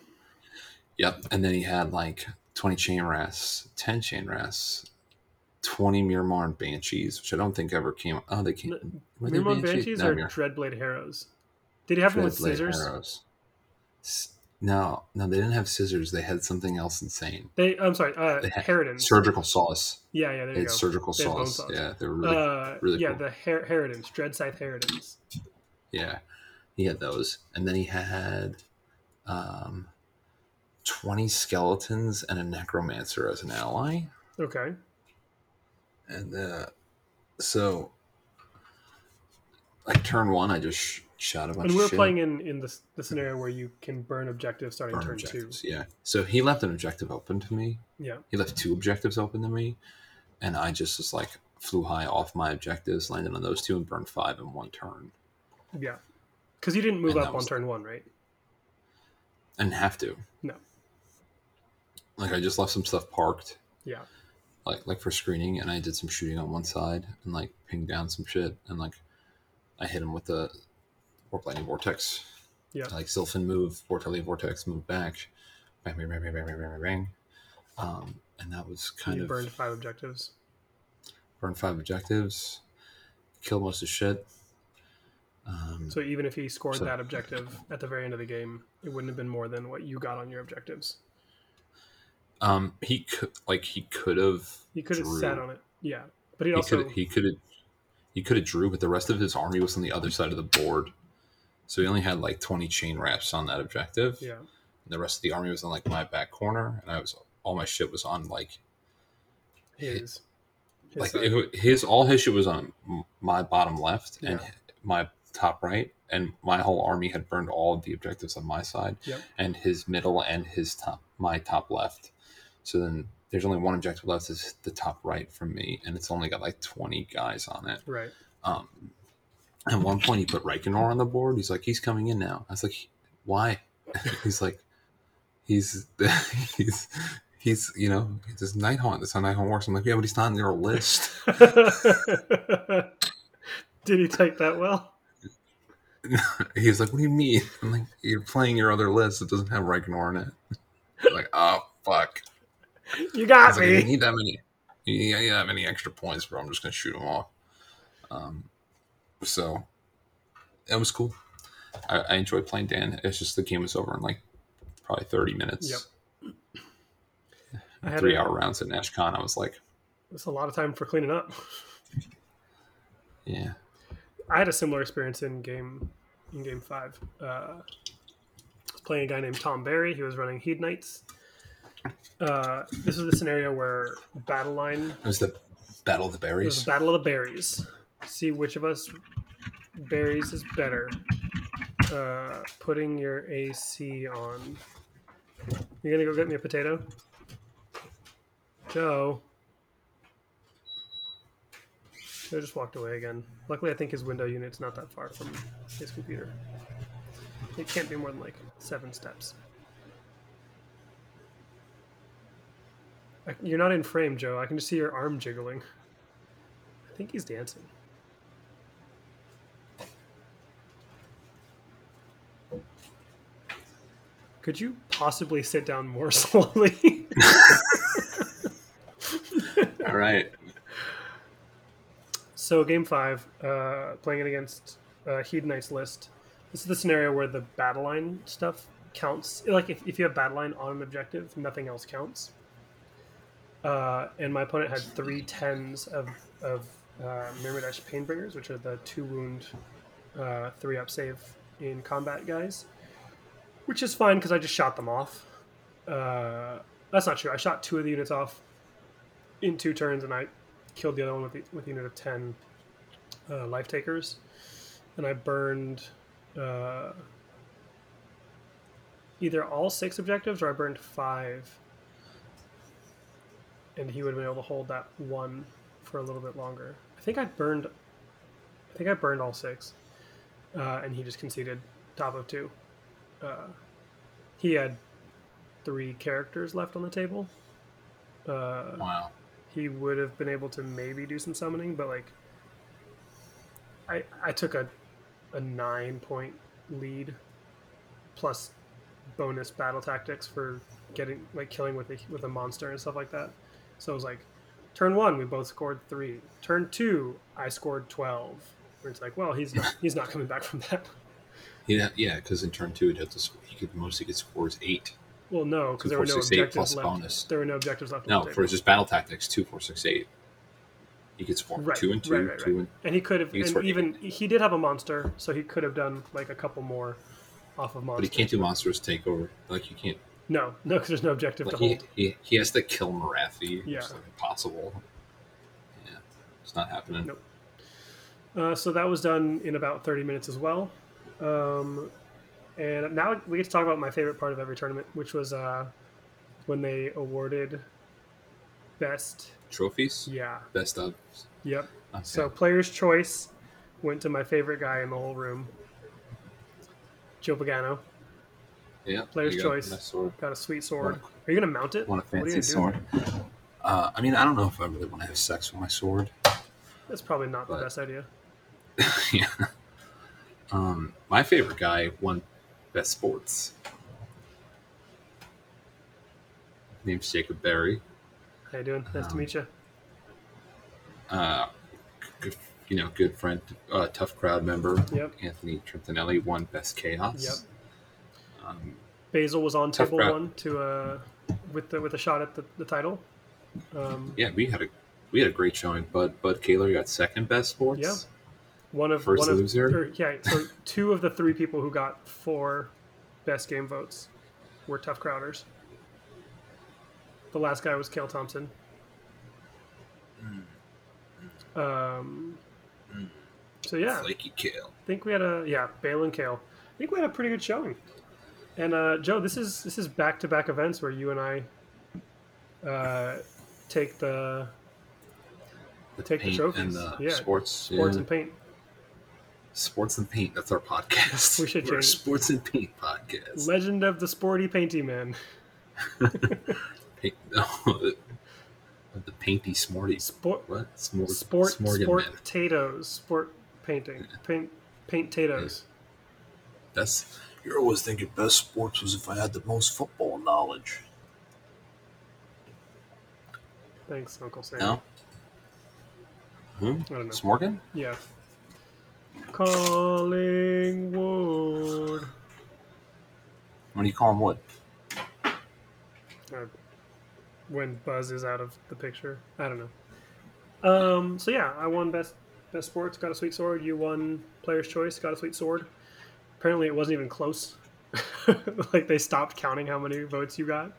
Yep, and then he had like twenty Chainrasps, ten Chainrasps. 20 Myrmourn Banshees, which I don't think ever came. Oh, they came. were they Myrmourn Banshees No, or Mir- Dreadblade Harrows? Did he have them with scissors? arrows. S- No, no, they didn't have scissors. They had something else insane. They, I'm sorry, uh, They Surgical sauce. yeah, yeah, there They you had go. surgical They sauce. sauce. Yeah, they were really, uh, really yeah, cool. the Her- Harridans, Dread Scythe yeah. He had those, and then he had um, twenty skeletons and a necromancer as an ally. Okay. And uh, so, like turn one, I just sh- shot a bunch And we're shit. playing in in the, the scenario where you can burn objectives starting burn turn objectives. two. Yeah. So he left an objective open to me. Yeah. He left two objectives open to me, and I just was like flew high off my objectives, landed on those two, and burned five in one turn. Yeah. Because you didn't move And up on turn one, right? And have to. No. Like I just left some stuff parked, Yeah like like for screening and I did some shooting on one side and like pinged down some shit and like I hit him with the warp lightning vortex. Yeah. Like Sylphin move, Vortelian vortex move back. Bang bang bang bang bang bang bang. bang. Um, and that was kind you of burned five objectives. Burned five objectives. Kill most of shit. Um, so even if he scored so, that objective at the very end of the game, it wouldn't have been more than what you got on your objectives um, he could like he could have He could have sat on it. Yeah. But he also could he could have he could have drew, but the rest of his army was on the other side of the board. So he only had like twenty Chainrasps on that objective. yeah. And the rest of the army was on like my back corner, and I was all my shit was on like His, his like it, his all his shit was on my bottom left and my top right, and my whole army had burned all of the objectives on my side, Yep. and his middle and his top my top left. So then there's only one objective left is the top right from me, and it's only got like 20 guys on it. right. Um, at one point, he put Reikenor on the board. He's like, he's coming in now. I was like, why? he's like, he's he's he's you know this Nighthaunt. This how Nighthaunt works. I'm like, yeah, but he's not on your list. Did he take that well? he was like, what do you mean? I'm like, you're playing your other list that doesn't have Reikenor in it. I'm like, oh fuck. You got was like, me. need that many. You need, that many extra points, bro. I'm just gonna shoot them off. Um, so that was cool. I, I enjoyed playing Dan. It's just the game was over in like probably 30 minutes. Yep. Three a, hour rounds at NashCon. I was like, It's a lot of time for cleaning up. yeah, I had a similar experience in game in game five. Uh, I was playing a guy named Tom Barry. He was running Hedonites. Uh, this is the scenario where battle line it was the Battle of the it was Berries. battle of the berries. See which of us berries is better. Uh, putting your AC on. You're gonna go get me a potato? Joe. Joe just walked away again. Luckily, I think his window unit's not that far from his computer. It can't be more than like seven steps. You're not in frame, Joe. I can just see your arm jiggling. I think he's dancing. Could you possibly sit down more slowly? All right. so, game five, uh, playing it against uh, Hedonite's list. This is the scenario where the battle line stuff counts. Like, if, if you have battle line on an objective, nothing else counts. Uh, and my opponent had three tens of, of uh, Myrmidesh Painbringers, which are the two wound, uh, three up save in combat guys, which is fine because I just shot them off. Uh, that's not true. I shot two of the units off in two turns, and I killed the other one with, the, with a unit of 10 uh, life takers. And I burned uh, either all six objectives or I burned five. And he would have been able to hold that one for a little bit longer. I think I burned. I think I burned all six, uh, and he just conceded top of two. Uh, he had three characters left on the table. Uh, Wow. he would have been able to maybe do some summoning, but like I I took a a nine point lead plus bonus battle tactics for getting like killing with a with a monster and stuff like that. So it was like turn one we both scored three. Turn two I scored twelve. Where it's like, well he's not he's not coming back from that. Yeah, yeah, because in turn two, it had to, he could mostly get scores eight. Well, no, because there were no six, objectives plus left. bonus. There were no objectives left. No, for just battle tactics, two, four, six, eight. He could score Right, two and two, right, right, two and and he could have, He and scored eight. even he did have a monster, so he could have done like a couple more off of monsters. but he can't do monsters takeover. Like you can't. No, no, because there's no objective Like to he, hold. he, he has to kill Morathi. Yeah. It's like impossible. Yeah, it's not happening. Nope. Uh, so that was done in about 30 minutes as well. Um, and now we get to talk about my favorite part of every tournament, which was uh, when they awarded best. Trophies, Yeah. best of. Yep. Okay. So player's choice went to my favorite guy in the whole room, Joe Pagano. Yeah, player's there you go. choice. Nice. Got a sweet sword. Want Are you gonna mount it? Want a What are you fancy sword? Uh, I mean, I don't know if I really want to have sex with my sword. That's probably not the best idea. yeah. Um, my favorite guy won best sports. Name's Jacob Berry. How you doing? Nice to Um, meet you. Uh, good, you know, good friend, uh, tough crowd member. Yep. Anthony Trentinelli won best chaos. Yep. Um, Basil was on table one to uh, with the with a shot at the, the title. Um, yeah, we had a we had a great showing. Bud Bud Kaler got second best sports. Yeah. one of First one of loser? or, yeah. So two of the three people who got four best game votes were tough crowders. The last guy was Kale Thompson. Um, so yeah, Flaky Kale. I think we had a yeah, Bale and Kale. I think we had a pretty good showing. And uh, Joe, this is this is back to back events where you and I uh, take the The Take the trophies. and the Yeah. sports. sports yeah. and paint. Sports and paint. That's our podcast. We should We're change sports and paint podcast. Legend of the Sporty Painty Man. Paint, no, the, the painty smarty. Sport What? Smor- sport Smorgan sport man. potatoes. Sport painting. Paint paint potatoes. That's You're always thinking best sports was if I had the most football knowledge. Thanks, Uncle Sam. no. Hmm? I don't know. Smorgan? Yeah. Collingwood. When do you call him Wood? uh, when Buzz is out of the picture. I don't know. Um, so yeah, I won best best sports, got a sweet sword. You won player's choice, got a sweet sword. Apparently, it wasn't even close. like they stopped counting how many votes you got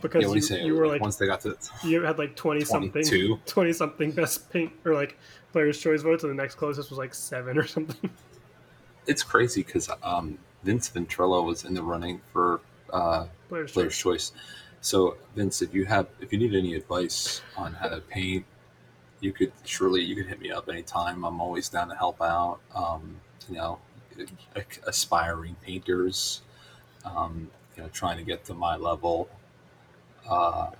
because Yeah, you, you say? you were like once they got to you had like 20 something 20 something best paint or like player's choice votes and the next closest was like 7 or something it's crazy because um, Vince Ventrella was in the running for uh, player's player's choice choice. So Vince, if you have if you need any advice on how to paint, you could surely you could hit me up anytime. I'm always down to help out. Um, you know, aspiring painters, um, you know, trying to get to my level. Uh,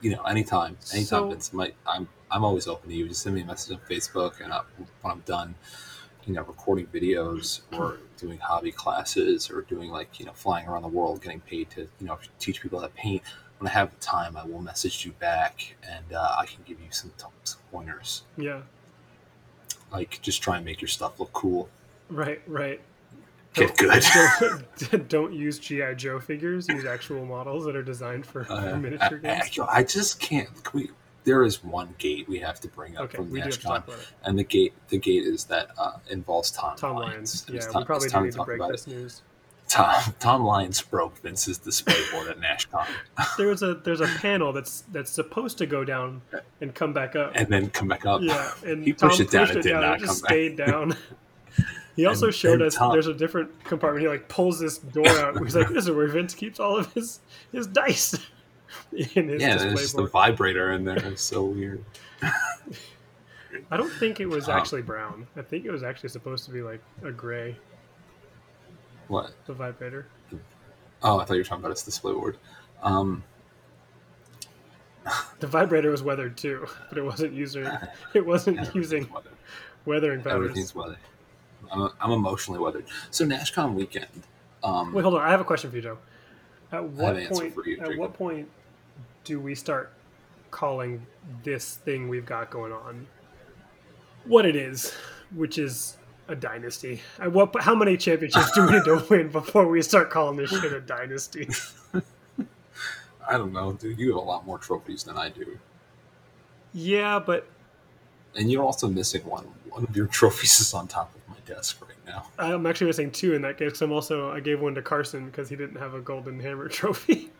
you know, anytime, anytime, So- Vince. My, I'm I'm always open to you. Just send me a message on Facebook, and I, when I'm done, you know, recording videos or doing hobby classes or doing like you know flying around the world, getting paid to you know teach people how to paint. When I have the time, I will message you back, and uh, I can give you some, some pointers. yeah Like just try and make your stuff look cool. Right right Get good. don't, don't use GI Joe figures. Use actual models that are designed for, Uh, for miniature I, I, games. I just can't. Can we, there is one gate we have to bring up Okay, from we do have to NashCon, it. and the gate the gate is that uh, involves Tom, Tom Lyons. Lyons. Yeah, time- we probably do need to break this it. news. Tom Tom Lyons broke Vince's display board at NashCon, There's a there's a panel that's that's supposed to go down and come back up. and then come back up. Yeah, and he Tom pushed it down. pushed It did down, not it just come back. stayed down. He also And- showed us there's a different compartment. He like pulls this door out. He's like, "This is where Vince keeps all of his his dice." In his Yeah, there's board. vibrator in there. It's so weird. I don't think it was actually brown. I think it was actually supposed to be like a gray. What? The vibrator. Oh, I thought you were talking about its display board. Um, The vibrator was weathered too, but it wasn't using it wasn't using weathering powders. Everything's weathered. I'm, I'm emotionally weathered. So NashCon weekend. Um, Wait, hold on. I have a question for you, Joe. At what point? you, at what point do we start calling this thing we've got going on what it is, which is a dynasty. Uh, What? How many championships do we need to win before we start calling this shit a dynasty? I don't know, dude. You have a lot more trophies than I do, Yeah, but and you're also missing one. One of your trophies is on top of desk right now. I'm actually missing two in that case. 'cause I'm also I gave one to Carson because he didn't have a golden hammer trophy.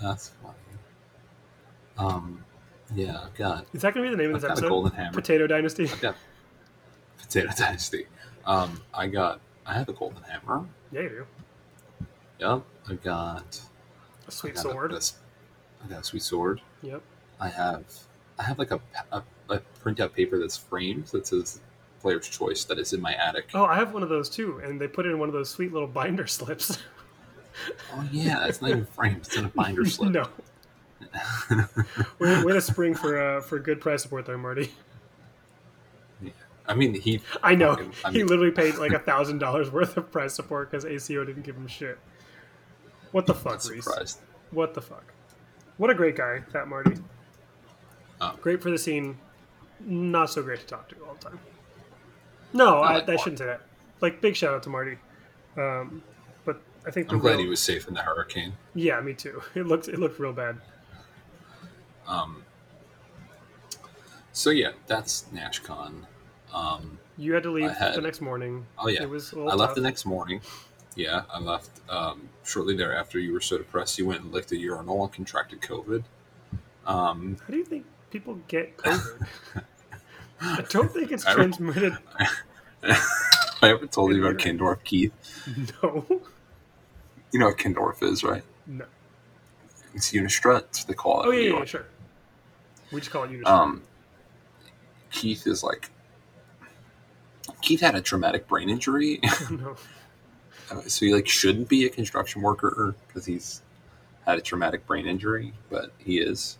That's funny. Um, yeah, I've got Is that going to be the name of I've this got a episode? golden hammer. Potato Dynasty. Got Potato Dynasty. Um, I got I have a golden hammer. Yeah, you do. Yep. I got A sweet I got a- sword. a s- I got a sweet sword. Yep. I have I have like a, a, a printout paper that's framed that says player's choice that is in my attic. Oh, I have one of those too, and they put it in one of those sweet little binder slips. Oh, yeah, it's not even framed; it's in a binder slip. no. way, way to spring for uh, for good price support there, Marty. I mean, he. I know fucking- I he mean, literally paid like a thousand dollars worth of price support because ACO didn't give him shit. What the fuck, Reese? surprised. What the fuck? What a great guy, that Marty. Oh. Great for the scene, not so great to talk to all the time. No, I, like I shouldn't say that. Like big shout out to Marty. Um, but I think the I'm glad real- he was safe in the hurricane. Yeah, me too. It looked it looked real bad. Um. So yeah, that's NashCon. Um, You had to leave had- the next morning. Oh yeah, it was. I little left tough. the next morning. Yeah, I left um, shortly thereafter. You were so depressed, you went and licked a urinal and contracted COVID. Um, How do you think people get COVID? I don't think it's I transmitted. I ever told you about Kindorf, Keith. No, You know what Kindorf is, right? no. It's Unistrut. They call it. Oh yeah, yeah, yeah, sure. We just call it Unity. Um, Keith is like. Keith had a traumatic brain injury, no. so he like shouldn't be a construction worker because he's had a traumatic brain injury, but he is.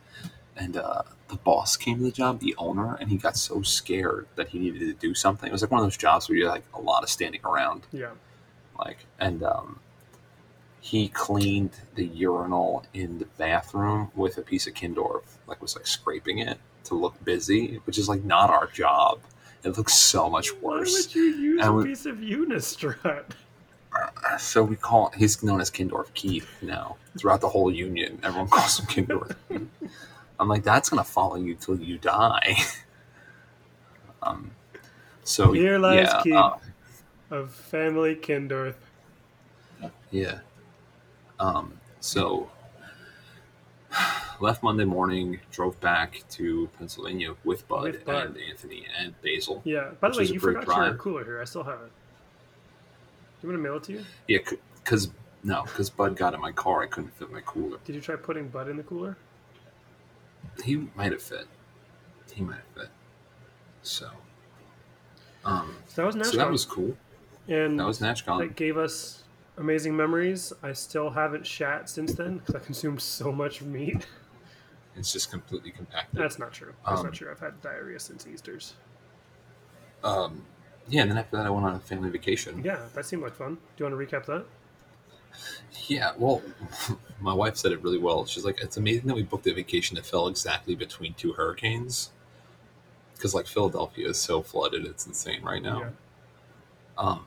And uh, the boss came to the job, the owner, and he got so scared that he needed to do something. It was like one of those jobs where you're like a lot of standing around. Yeah. like and um he cleaned the urinal in the bathroom with a piece of kindorf like was like scraping it to look busy which is like not our job it looks so much worse. Why would you use And a we- piece of Unistrut? so we call he's known as kindorf keith now throughout the whole union everyone calls him kindorf Keith. i'm like that's gonna follow you till you die um so Here lies yeah Keith. uh, Of family Kindorf. Yeah. Um, so left Monday morning, drove back to Pennsylvania with Bud, With Bud. and Anthony and Basil. Yeah. By the way, you forgot your cooler here. I still have it. Do you want to mail it to you? Yeah, because no, because Bud got in my car, I couldn't fit my cooler. Did you try putting Bud in the cooler? He might have fit. He might have fit. So, um, So that was so that was cool. and That was NashCon. that gave us amazing memories. I still haven't shat since then because I consumed so much meat. It's just completely compacted. That's not true. That's Um, not true. I've had diarrhea since Easter's. Um, yeah, and then after that, I went on a family vacation. Yeah, that seemed like fun. Do you want to recap that? Yeah, well, my wife said it really well. She's like, it's amazing that we booked a vacation that fell exactly between two hurricanes. Because, like, Philadelphia is so flooded, it's insane right now. Yeah. Um,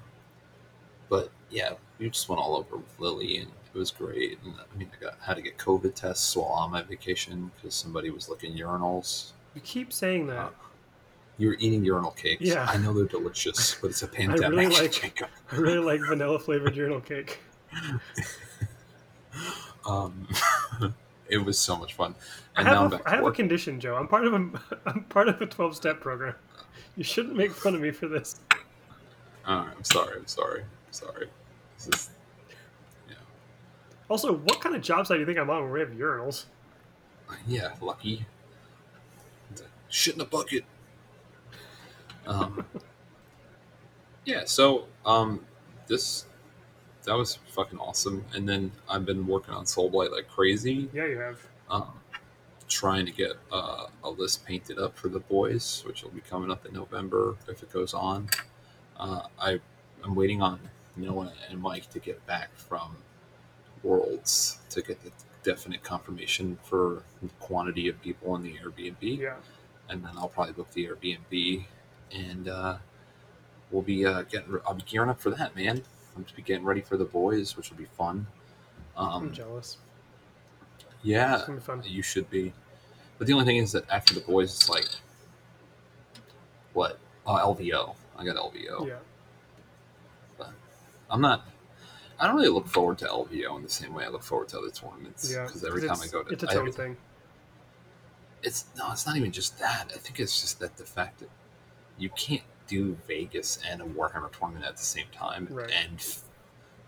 but yeah, we just went all over with Lily, and it was great. And I mean, I got had to get COVID tests while on my vacation because somebody was licking urinals. You keep saying that. Uh, You were eating urinal cakes. Yeah. I know they're delicious, but it's a pandemic. I really like- I really like vanilla flavored urinal cake. Um, it was so much fun. I And now I'm have, back a, I have a condition, Joe. I'm part of a I'm part of a 12 step program. You shouldn't make fun of me for this. Right, I'm sorry. I'm sorry. I'm sorry. This is, yeah, Also, what kind of job site do you think I'm on where we have urinals? yeah, lucky. Shit in a bucket. Um, yeah. So, um, this that was fucking awesome. And then I've been working on Soulblight like crazy. Yeah, you have. Um, trying to get uh, a list painted up for the boys, which will be coming up in November if it goes on. Uh, I I'm waiting on Noah and Mike to get back from Worlds to get the definite confirmation for the quantity of people in the Airbnb, Yeah. and then I'll probably book the Airbnb and uh, we'll be uh, getting. I'll be gearing up for that, man. I'm just getting ready for the boys, which will be fun. I'm Um, jealous. yeah, you should be. But the only thing is that after the boys, it's like what? Oh, LVO. I got LVO. Yeah. But I'm not. I don't really look forward to LVO in the same way I look forward to other tournaments. Yeah. Because every time I go to, it's its I- own thing. it's no, it's not even just that. I think it's just that the fact that you can't do Vegas and a Warhammer tournament at the same time Right. and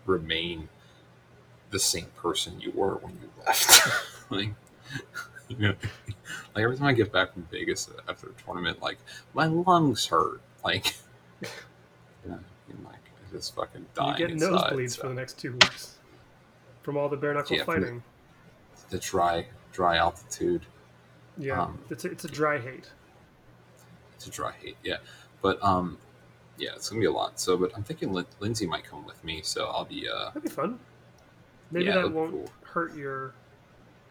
remain the same person you were when you left. like, you know, like every time I get back from Vegas after a tournament, like my lungs hurt. Like, you know, I'm like I just fucking dying. You get inside. nosebleeds so- for the next two weeks from all the bare knuckle Yeah, for the- fighting. the dry, dry altitude. Yeah, um, it's a, it's a dry hate. It's a dry hate, yeah. But um, yeah, it's gonna be a lot. So, but I'm thinking Lin- Lindsay might come with me, so I'll be uh, That'd be fun. Maybe Yeah, that won't cool. hurt your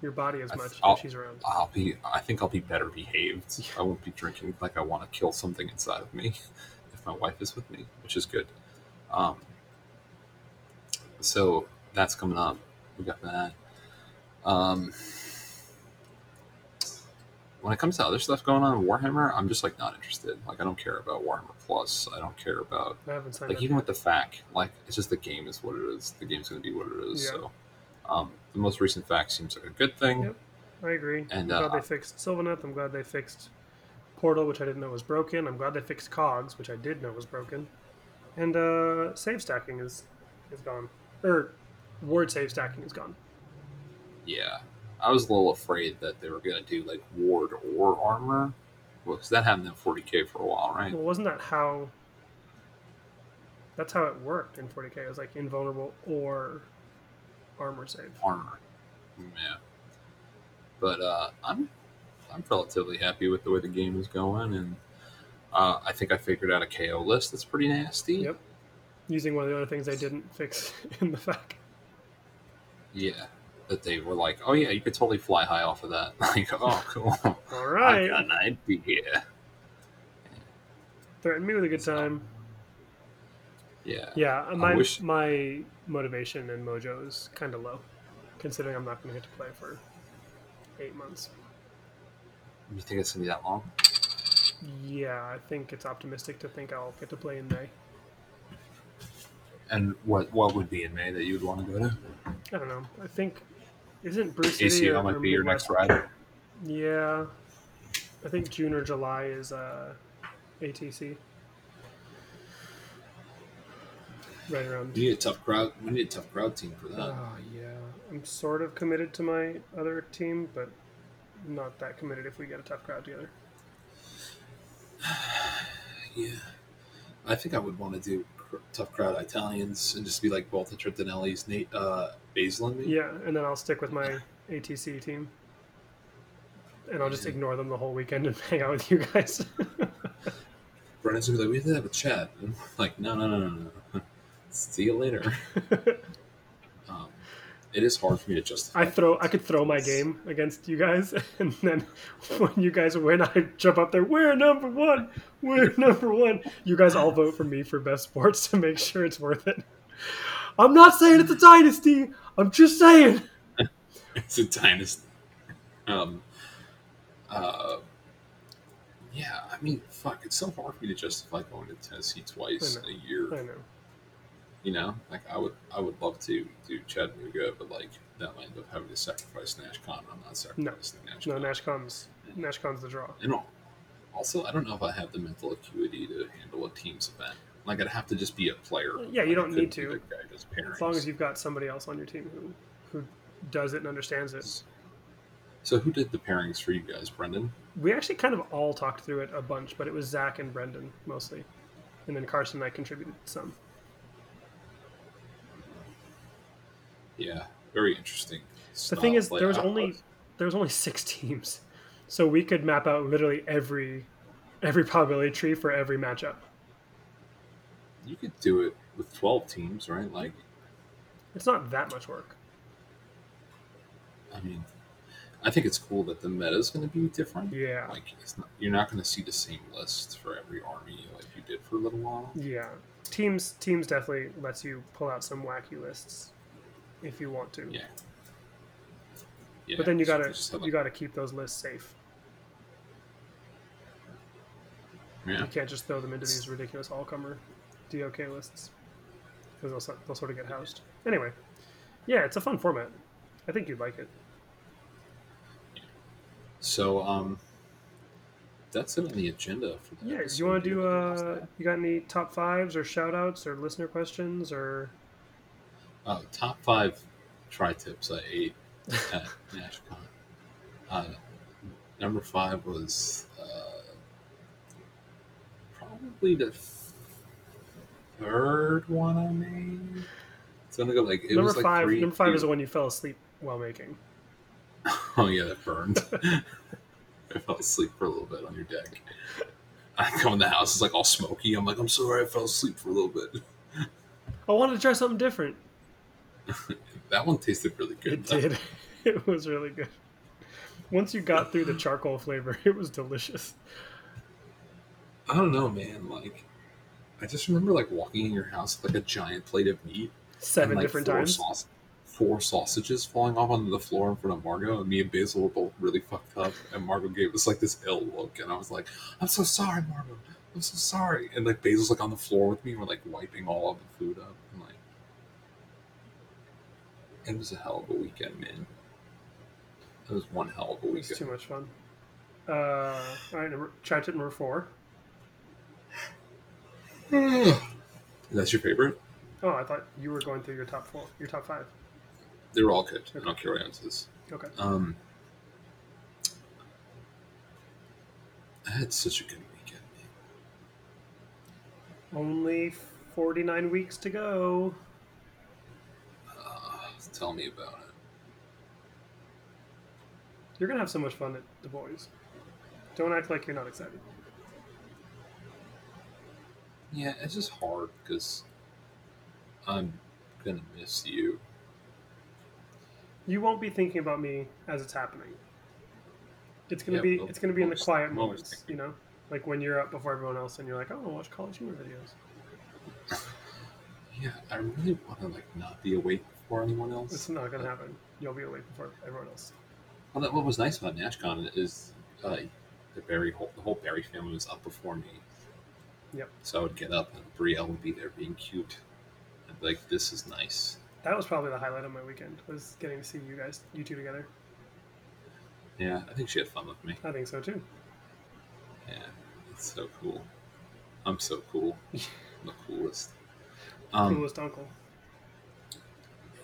your body as much I'll- if she's around. I'll be. I think I'll be better behaved. I won't be drinking like I want to kill something inside of me if my wife is with me, which is good. Um, so that's coming up. We got that. Um, when it comes to other stuff going on in Warhammer, I'm just like not interested. Like I don't care about Warhammer Plus. I don't care about I like even with the fact, like it's just the game is what it is. The game's going to be what it is. Yeah. So, um, the most recent FAQ seems like a good thing. Yep. I agree. And, I'm uh, glad they fixed Sylvaneth. I'm glad they fixed Portal, which I didn't know was broken. I'm glad they fixed Cogs, which I did know was broken. And uh, save stacking is is gone. Or ward save stacking is gone. Yeah, I was a little afraid that they were going to do like ward or armor. Well, because that happened in 40k for a while, right? Well, wasn't that how? That's how it worked in 40k. It was like invulnerable or armor save. Armor. Yeah. But uh, I'm I'm relatively happy with the way the game is going, and uh, I think I figured out a KO list that's pretty nasty. Yep. Using one of the other things they didn't fix in the FAQ. Yeah. That they were like, oh yeah, you could totally fly high off of that. Like, oh cool. All right, I got an idea. Threaten me with a good time. Yeah. Yeah, my wish- my motivation and mojo is kind of low, considering I'm not going to get to play for eight months. You think it's gonna be that long? Yeah, I think it's optimistic to think I'll get to play in May. And what what would be in May that you would want to go to? I don't know. I think isn't Bruce City ACL or, might be your next ride. Yeah, I think June or July is uh, ATC. Right around. We need a tough crowd. We need a tough crowd team for that. Oh yeah, I'm sort of committed to my other team, but not that committed if we get a tough crowd together. Yeah, I think I would want to do cr- tough crowd Italians and just be like both the Trentinellis, Nate, uh, Basil, and me. Yeah, and then I'll stick with my ATC team, and I'll just ignore them the whole weekend and hang out with you guys. Brennan's gonna be like, we have to have a chat. And I'm like, no, no, no, no, no. See you later. It is hard for me to justify. I throw, I could throw my game against you guys, and then when you guys win, I jump up there. We're number one. We're number one. You guys all vote for me for best sports to make sure it's worth it. I'm not saying it's a dynasty. I'm just saying. it's a dynasty. Um, uh, yeah, I mean, fuck, it's so hard for me to justify going to Tennessee twice a year. I know. You know, like I would, I would love to do Chattanooga, but like that might end up having to sacrifice NashCon. I'm not sacrificing NashCon. No, NashCon's NashCon's the draw. And also, I don't know if I have the mental acuity to handle a team's event. Like I'd have to just be a player. Yeah, you don't need to. the guy who does As long as you've got somebody else on your team who who does it and understands it. So who did the pairings for you guys, Brendan? We actually kind of all talked through it a bunch, but it was Zach and Brendan mostly, and then Carson and I contributed some. Yeah, very interesting. The thing is, there was only there was only six teams, so we could map out literally every every probability tree for every matchup. you could do it with twelve teams, right? Like, It's not that much work. I mean, I think it's cool that the meta is going to be different. Yeah. Like it's not, you're not going to see the same list for every army like you did for a little while. Yeah. Teams teams definitely lets you pull out some wacky lists if you want to. Yeah. Yeah. But then you gotta have, you gotta keep those lists safe. yeah. You can't just throw them into these ridiculous all comer DOK lists because they'll, they'll sort of get housed. Anyway, yeah, it's a fun format. I think you'd like it. So um, that's it on the agenda for the Yeah, you want to do? Uh, you got any top fives or shout outs or listener questions or? Uh, top five tri tips I ate at NashCon. Uh, number five was uh, probably the third one I made. It's gonna go like it number was like five. three, number five two- is the one you fell asleep while making. Oh yeah, that burned. I fell asleep for a little bit on your deck. I come in the house, it's like all smoky. I'm like, I'm sorry, I fell asleep for a little bit. I wanted to try something different. That one tasted really good. It though. did. It was really good. Once you got through the charcoal flavor, it was delicious. I don't know, man. Like, I just remember like walking in your house with like a giant plate of meat, Seven and, like, different four times. saus- four sausages falling off onto the floor in front of Margot, and me and Basil were both really fucked up. And Margot gave us like this ill look, and I was like, "I'm so sorry, Margot. I'm so sorry." And like Basil's like on the floor with me, and we're like wiping all of the food up, and like, it was a hell of a weekend, man. It was one hell of a It was too much fun. Uh, all right, number, try tip number four. That's your favorite? Oh, I thought you were going through your top four, your top five. They were all good. I don't care what answers. Okay. Um, I had such a good weekend. Man. Only 49 weeks to go. Tell me about it. You're going to have so much fun at the boys. Don't act like you're not excited. Yeah, it's just hard because I'm gonna miss you. You won't be thinking about me as it's happening. It's gonna Yeah, be it's gonna be in the quiet moments, thinking. you know, like when you're up before everyone else and you're like, oh, I'll watch college humor videos. Yeah, I really want to like not be awake before anyone else. It's not gonna happen. You'll be awake before everyone else. Well, that, what was nice about NashCon is uh, the Barry whole, the whole Barry family was up before me. Yep. So I would get up and Brielle would be there being cute. I'd be like, this is nice. That was probably the highlight of my weekend was getting to see you guys, you two together. Yeah, I think she had fun with me. I think so too. Yeah, it's so cool. I'm so cool. I'm the coolest. Um, Coolest uncle.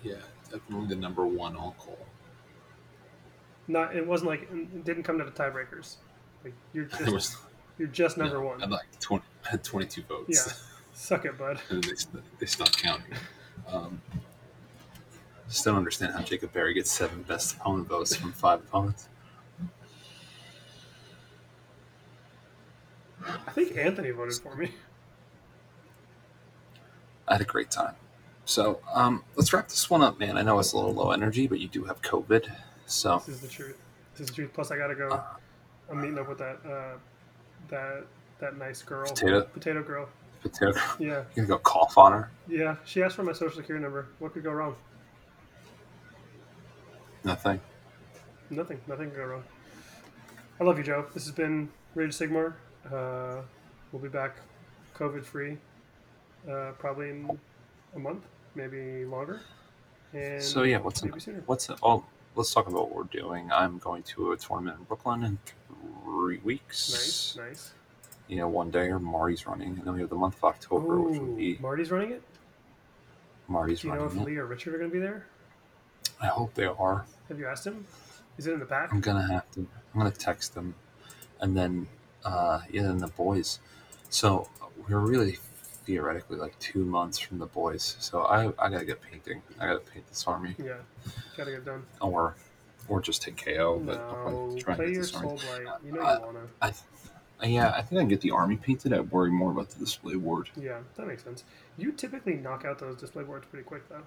Yeah, definitely the number one uncle. Not it wasn't like it didn't come to the tiebreakers. Like you're just was you're just number no, I one. had like 20, I had 22 votes. Yeah. Suck it, bud. they, they stopped counting. Um, just don't understand how Jacob Berry gets seven best opponent votes from five opponents. I think Anthony voted for me. I had a great time. So um, let's wrap this one up, man. I know it's a little low energy, but you do have COVID. So This is the truth. This is the truth. Plus, I gotta go. I'm meeting up with that uh, that that nice girl, Potato? potato girl. potato, Yeah, you're gonna go cough on her. yeah. She asked for my social security number. What could go wrong? Nothing. Nothing. Nothing could go wrong. I love you, Joe. This has been Rage Sigmar. Uh, we'll be back, COVID free, uh, probably in a month, maybe longer. And So yeah, what's maybe sooner. what's oh let's talk about what we're doing. I'm going to a tournament in Brooklyn in three weeks. Nice, nice. You know, one day or Marty's running, and then we have the month of October, which would be Marty's running it. Marty's Do you know if running. it. Lee or Richard are going to be there? I hope they are. Have you asked him? Is it in the pack? I'm gonna have to. I'm gonna text them, and then uh, yeah, then the boys. So we're really theoretically like two months from the boys. So I I gotta get painting. I gotta paint this army, Yeah, gotta get done. or or just take KO. But I'll No, probably try and play get your this army. soul blight. You know Uh, you wanna. I, th- yeah, I think I can get the army painted. I worry more about the display board. Yeah, that makes sense. You typically knock out those display boards pretty quick, though.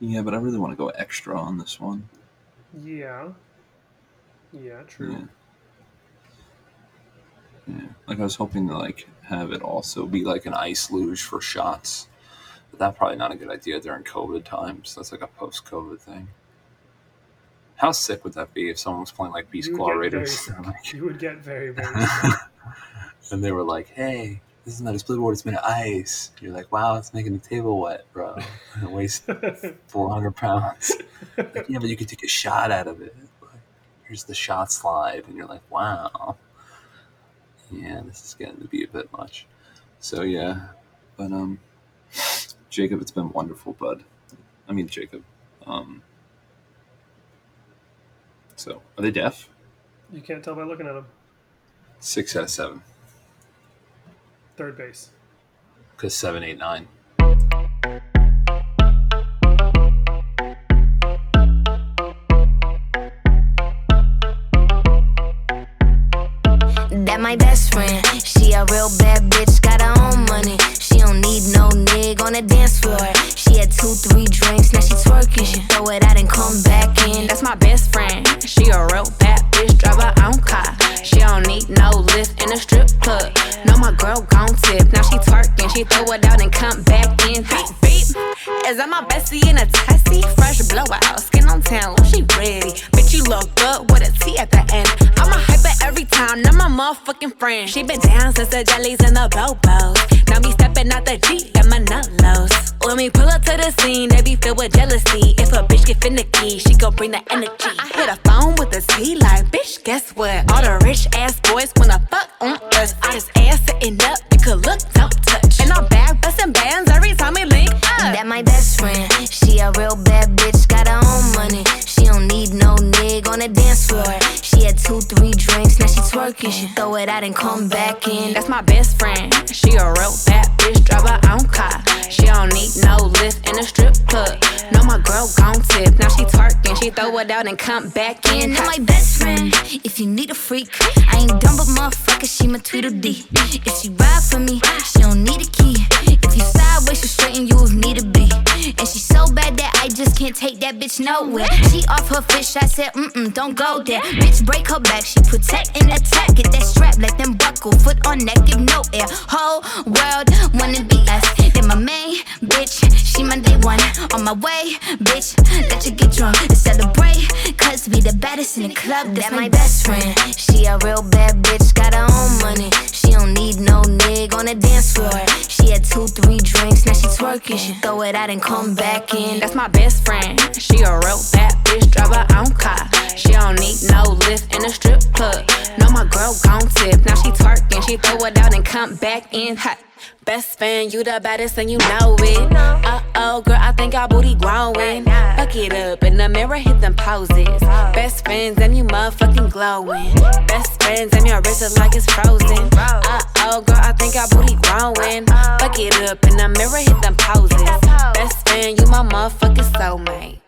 Yeah, but I really want to go extra on this one. Yeah, Yeah, true. Yeah. Yeah. Like I was hoping to like have it also be like an ice luge for shots. But that's probably not a good idea during COVID times. That's like a post COVID thing. How sick would that be if someone was playing like Beastclaw Raiders like- You would get very, very sick. and they were like, "Hey, this is not a split board; it's made of ice." You're like, "Wow, it's making the table wet, bro. It weighs 400 pounds." Like, yeah, but you could take a shot out of it. Like, here's the shot slide, and you're like, "Wow, yeah, this is getting to be a bit much." So yeah, but um, Jacob, it's been wonderful, bud. I mean, Jacob. Um, so are they deaf? you can't tell by looking at them. Six out of seven, Third base. because seven, eight, nine. My best friend. She a real bad bitch, She been down since the jellies and the bobos. Now me stepping out the Jeep, and my nut. When we pull up to the scene, they be filled with jealousy. If a bitch get finicky, she gon' bring the energy. Out and come back in. That my best friend. If you need a freak, I ain't dumb but motherfucker, she my Tweedledee. If she ride for me, she don't need a key. If you sideways, she'll straighten you if need to be. And she so bad that I just can't take that bitch nowhere. She off her fish, I said, mm mm, don't go there. Bitch, break her back, she protect and attack. Get that strap, let them buckle, foot on neck, give no air. Whole world wanna be us. Then my main bitch, she my day one. On my way, bitch, let you get drunk in the club, that's my best friend. She a real bad bitch, got her own money. She don't need no nig on the dance floor. She had two, three drinks, now she twerking. She throw it out and come back in. That's my best friend. She a real bad bitch, drive her own car. She don't need no lift in a strip club. No, my girl gon' tip. Now she twerking, she throw it out and come back in hot. Best friend, you the baddest and you know it. Uh oh, girl, I think our booty growing. Fuck it up in the mirror, hit them poses. Best friends and you motherfucking glowing. Best friends and your wrist is like it's frozen. Uh oh, girl, I think our booty growing. Fuck it up in the mirror, hit them poses. Best friend, you my motherfucking soulmate.